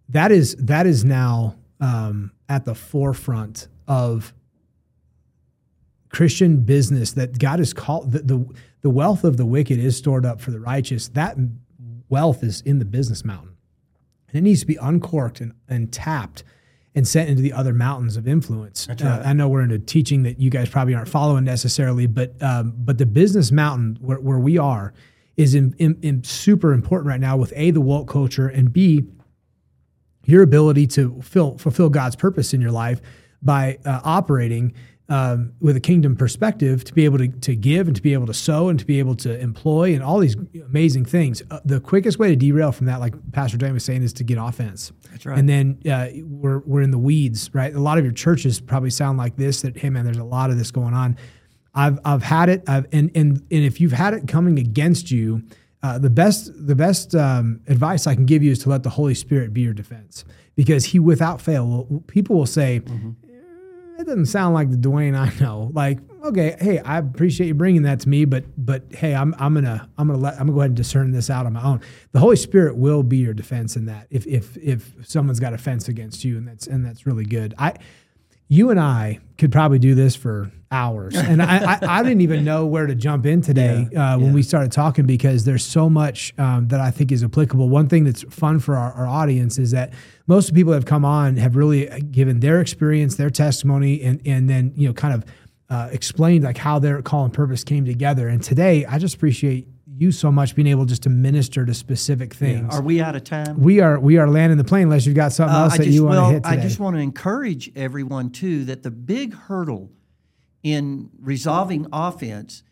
that is that is now um, at the forefront of Christian business that God has called the, the the wealth of the wicked is stored up for the righteous. That wealth is in the business mountain. And it needs to be uncorked and, and tapped and sent into the other mountains of influence. Uh, right. I know we're into teaching that you guys probably aren't following necessarily, but um, but the business mountain where, where we are is in, in, in super important right now with a the woke culture and b your ability to fill, fulfill God's purpose in your life by uh, operating um, with a kingdom perspective to be able to, to give and to be able to sow and to be able to employ and all these amazing things. Uh, the quickest way to derail from that, like Pastor Duane was saying, is to get offense. That's right. And then uh, we're, we're in the weeds, right? A lot of your churches probably sound like this that, hey, man, there's a lot of this going on. I've, I've had it, I've, and, and, and if you've had it coming against you, uh, the best the best um, advice I can give you is to let the Holy Spirit be your defense, because He without fail will, people will say, "Eh, it doesn't sound like the Duane I know. Like, okay, hey, I appreciate you bringing that to me, but but hey, I'm I'm gonna I'm gonna let I'm gonna go ahead and discern this out on my own. The Holy Spirit will be your defense in that. If if if someone's got offense against you, and that's and that's really good. I you and I could probably do this for hours. (laughs) And I, I, I, didn't even know where to jump in today yeah, uh, when yeah. we started talking because there's so much um, that I think is applicable. One thing that's fun for our, our, audience is that most of the people that have come on have really given their experience, their testimony, and, and then, you know, kind of uh, explained like how their call and purpose came together. And today, I just appreciate you so much being able just to minister to specific things. Yeah. Are we out of time? We are. We are landing the plane unless you've got something uh, else that just, you want well, to hit today. I just want to encourage everyone too that the big hurdle in resolving offense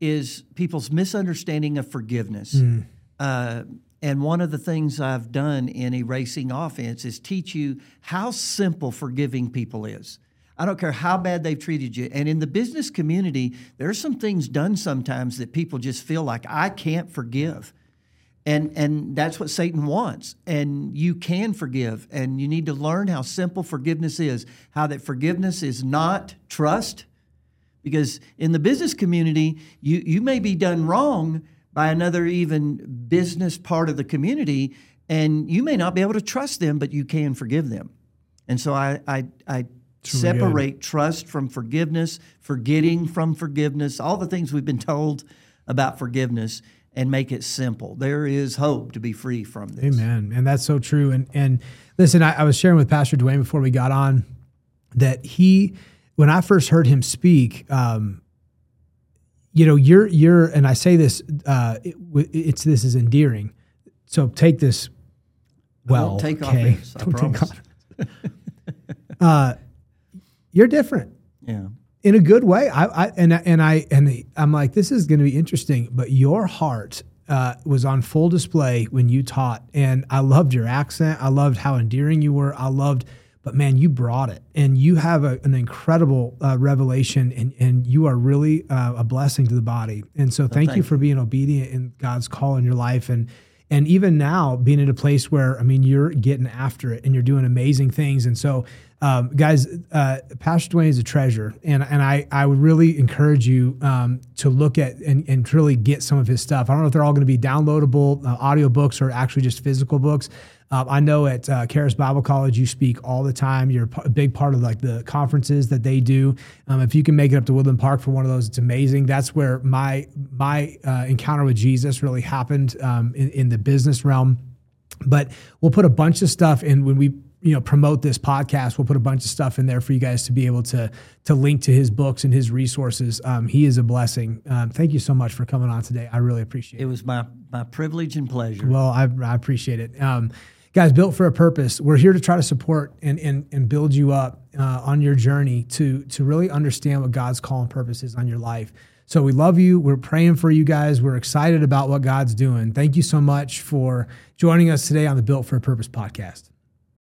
is people's misunderstanding of forgiveness. Mm. Uh, and one of the things I've done in erasing offense is teach you how simple forgiving people is. I don't care how bad they've treated you. And in the business community, there are some things done sometimes that people just feel like I can't forgive. And and that's what Satan wants. And you can forgive. And you need to learn how simple forgiveness is, how that forgiveness is not trust. Because in the business community, you, you may be done wrong by another even business part of the community, and you may not be able to trust them, but you can forgive them. And so I I, I separate good. trust from forgiveness, forgetting from forgiveness, all the things we've been told about forgiveness and make it simple. There is hope to be free from this. Amen. And that's so true. And and listen, I, I was sharing with Pastor Duane before we got on that he, when I first heard him speak, um, you know, you're you're, and I say this, uh, it, it's this is endearing. So take this well. take okay? offense. I (laughs) Don't promise. (laughs) uh, you're different. Yeah. In a good way. I, I and and I and I'm like, this is going to be interesting. But your heart uh, was on full display when you taught, and I loved your accent. I loved how endearing you were. I loved, but man, you brought it, and you have a, an incredible uh, revelation, and and you are really uh, a blessing to the body. And so, thank, thank you for being obedient in God's call in your life, and and even now being in a place where I mean, you're getting after it, and you're doing amazing things. And so um, guys, uh, Pastor Duane is a treasure, and and I I would really encourage you um, to look at and, and really get some of his stuff. I don't know if they're all going to be downloadable uh, audio books or actually just physical books. Uh, I know at uh, Charis Bible College you speak all the time. You're a big part of like the conferences that they do. Um, if you can make it up to Woodland Park for one of those, it's amazing. That's where my my uh, encounter with Jesus really happened um, in, in the business realm. But we'll put a bunch of stuff in when we you know promote this podcast we'll put a bunch of stuff in there for you guys to be able to to link to his books and his resources um, he is a blessing um, thank you so much for coming on today i really appreciate it it was my my privilege and pleasure well i, I appreciate it um, guys built for a purpose we're here to try to support and and, and build you up uh, on your journey to to really understand what god's call and purpose is on your life so we love you. We're praying for you guys. We're excited about what God's doing. Thank you so much for joining us today on the Built for a Purpose podcast.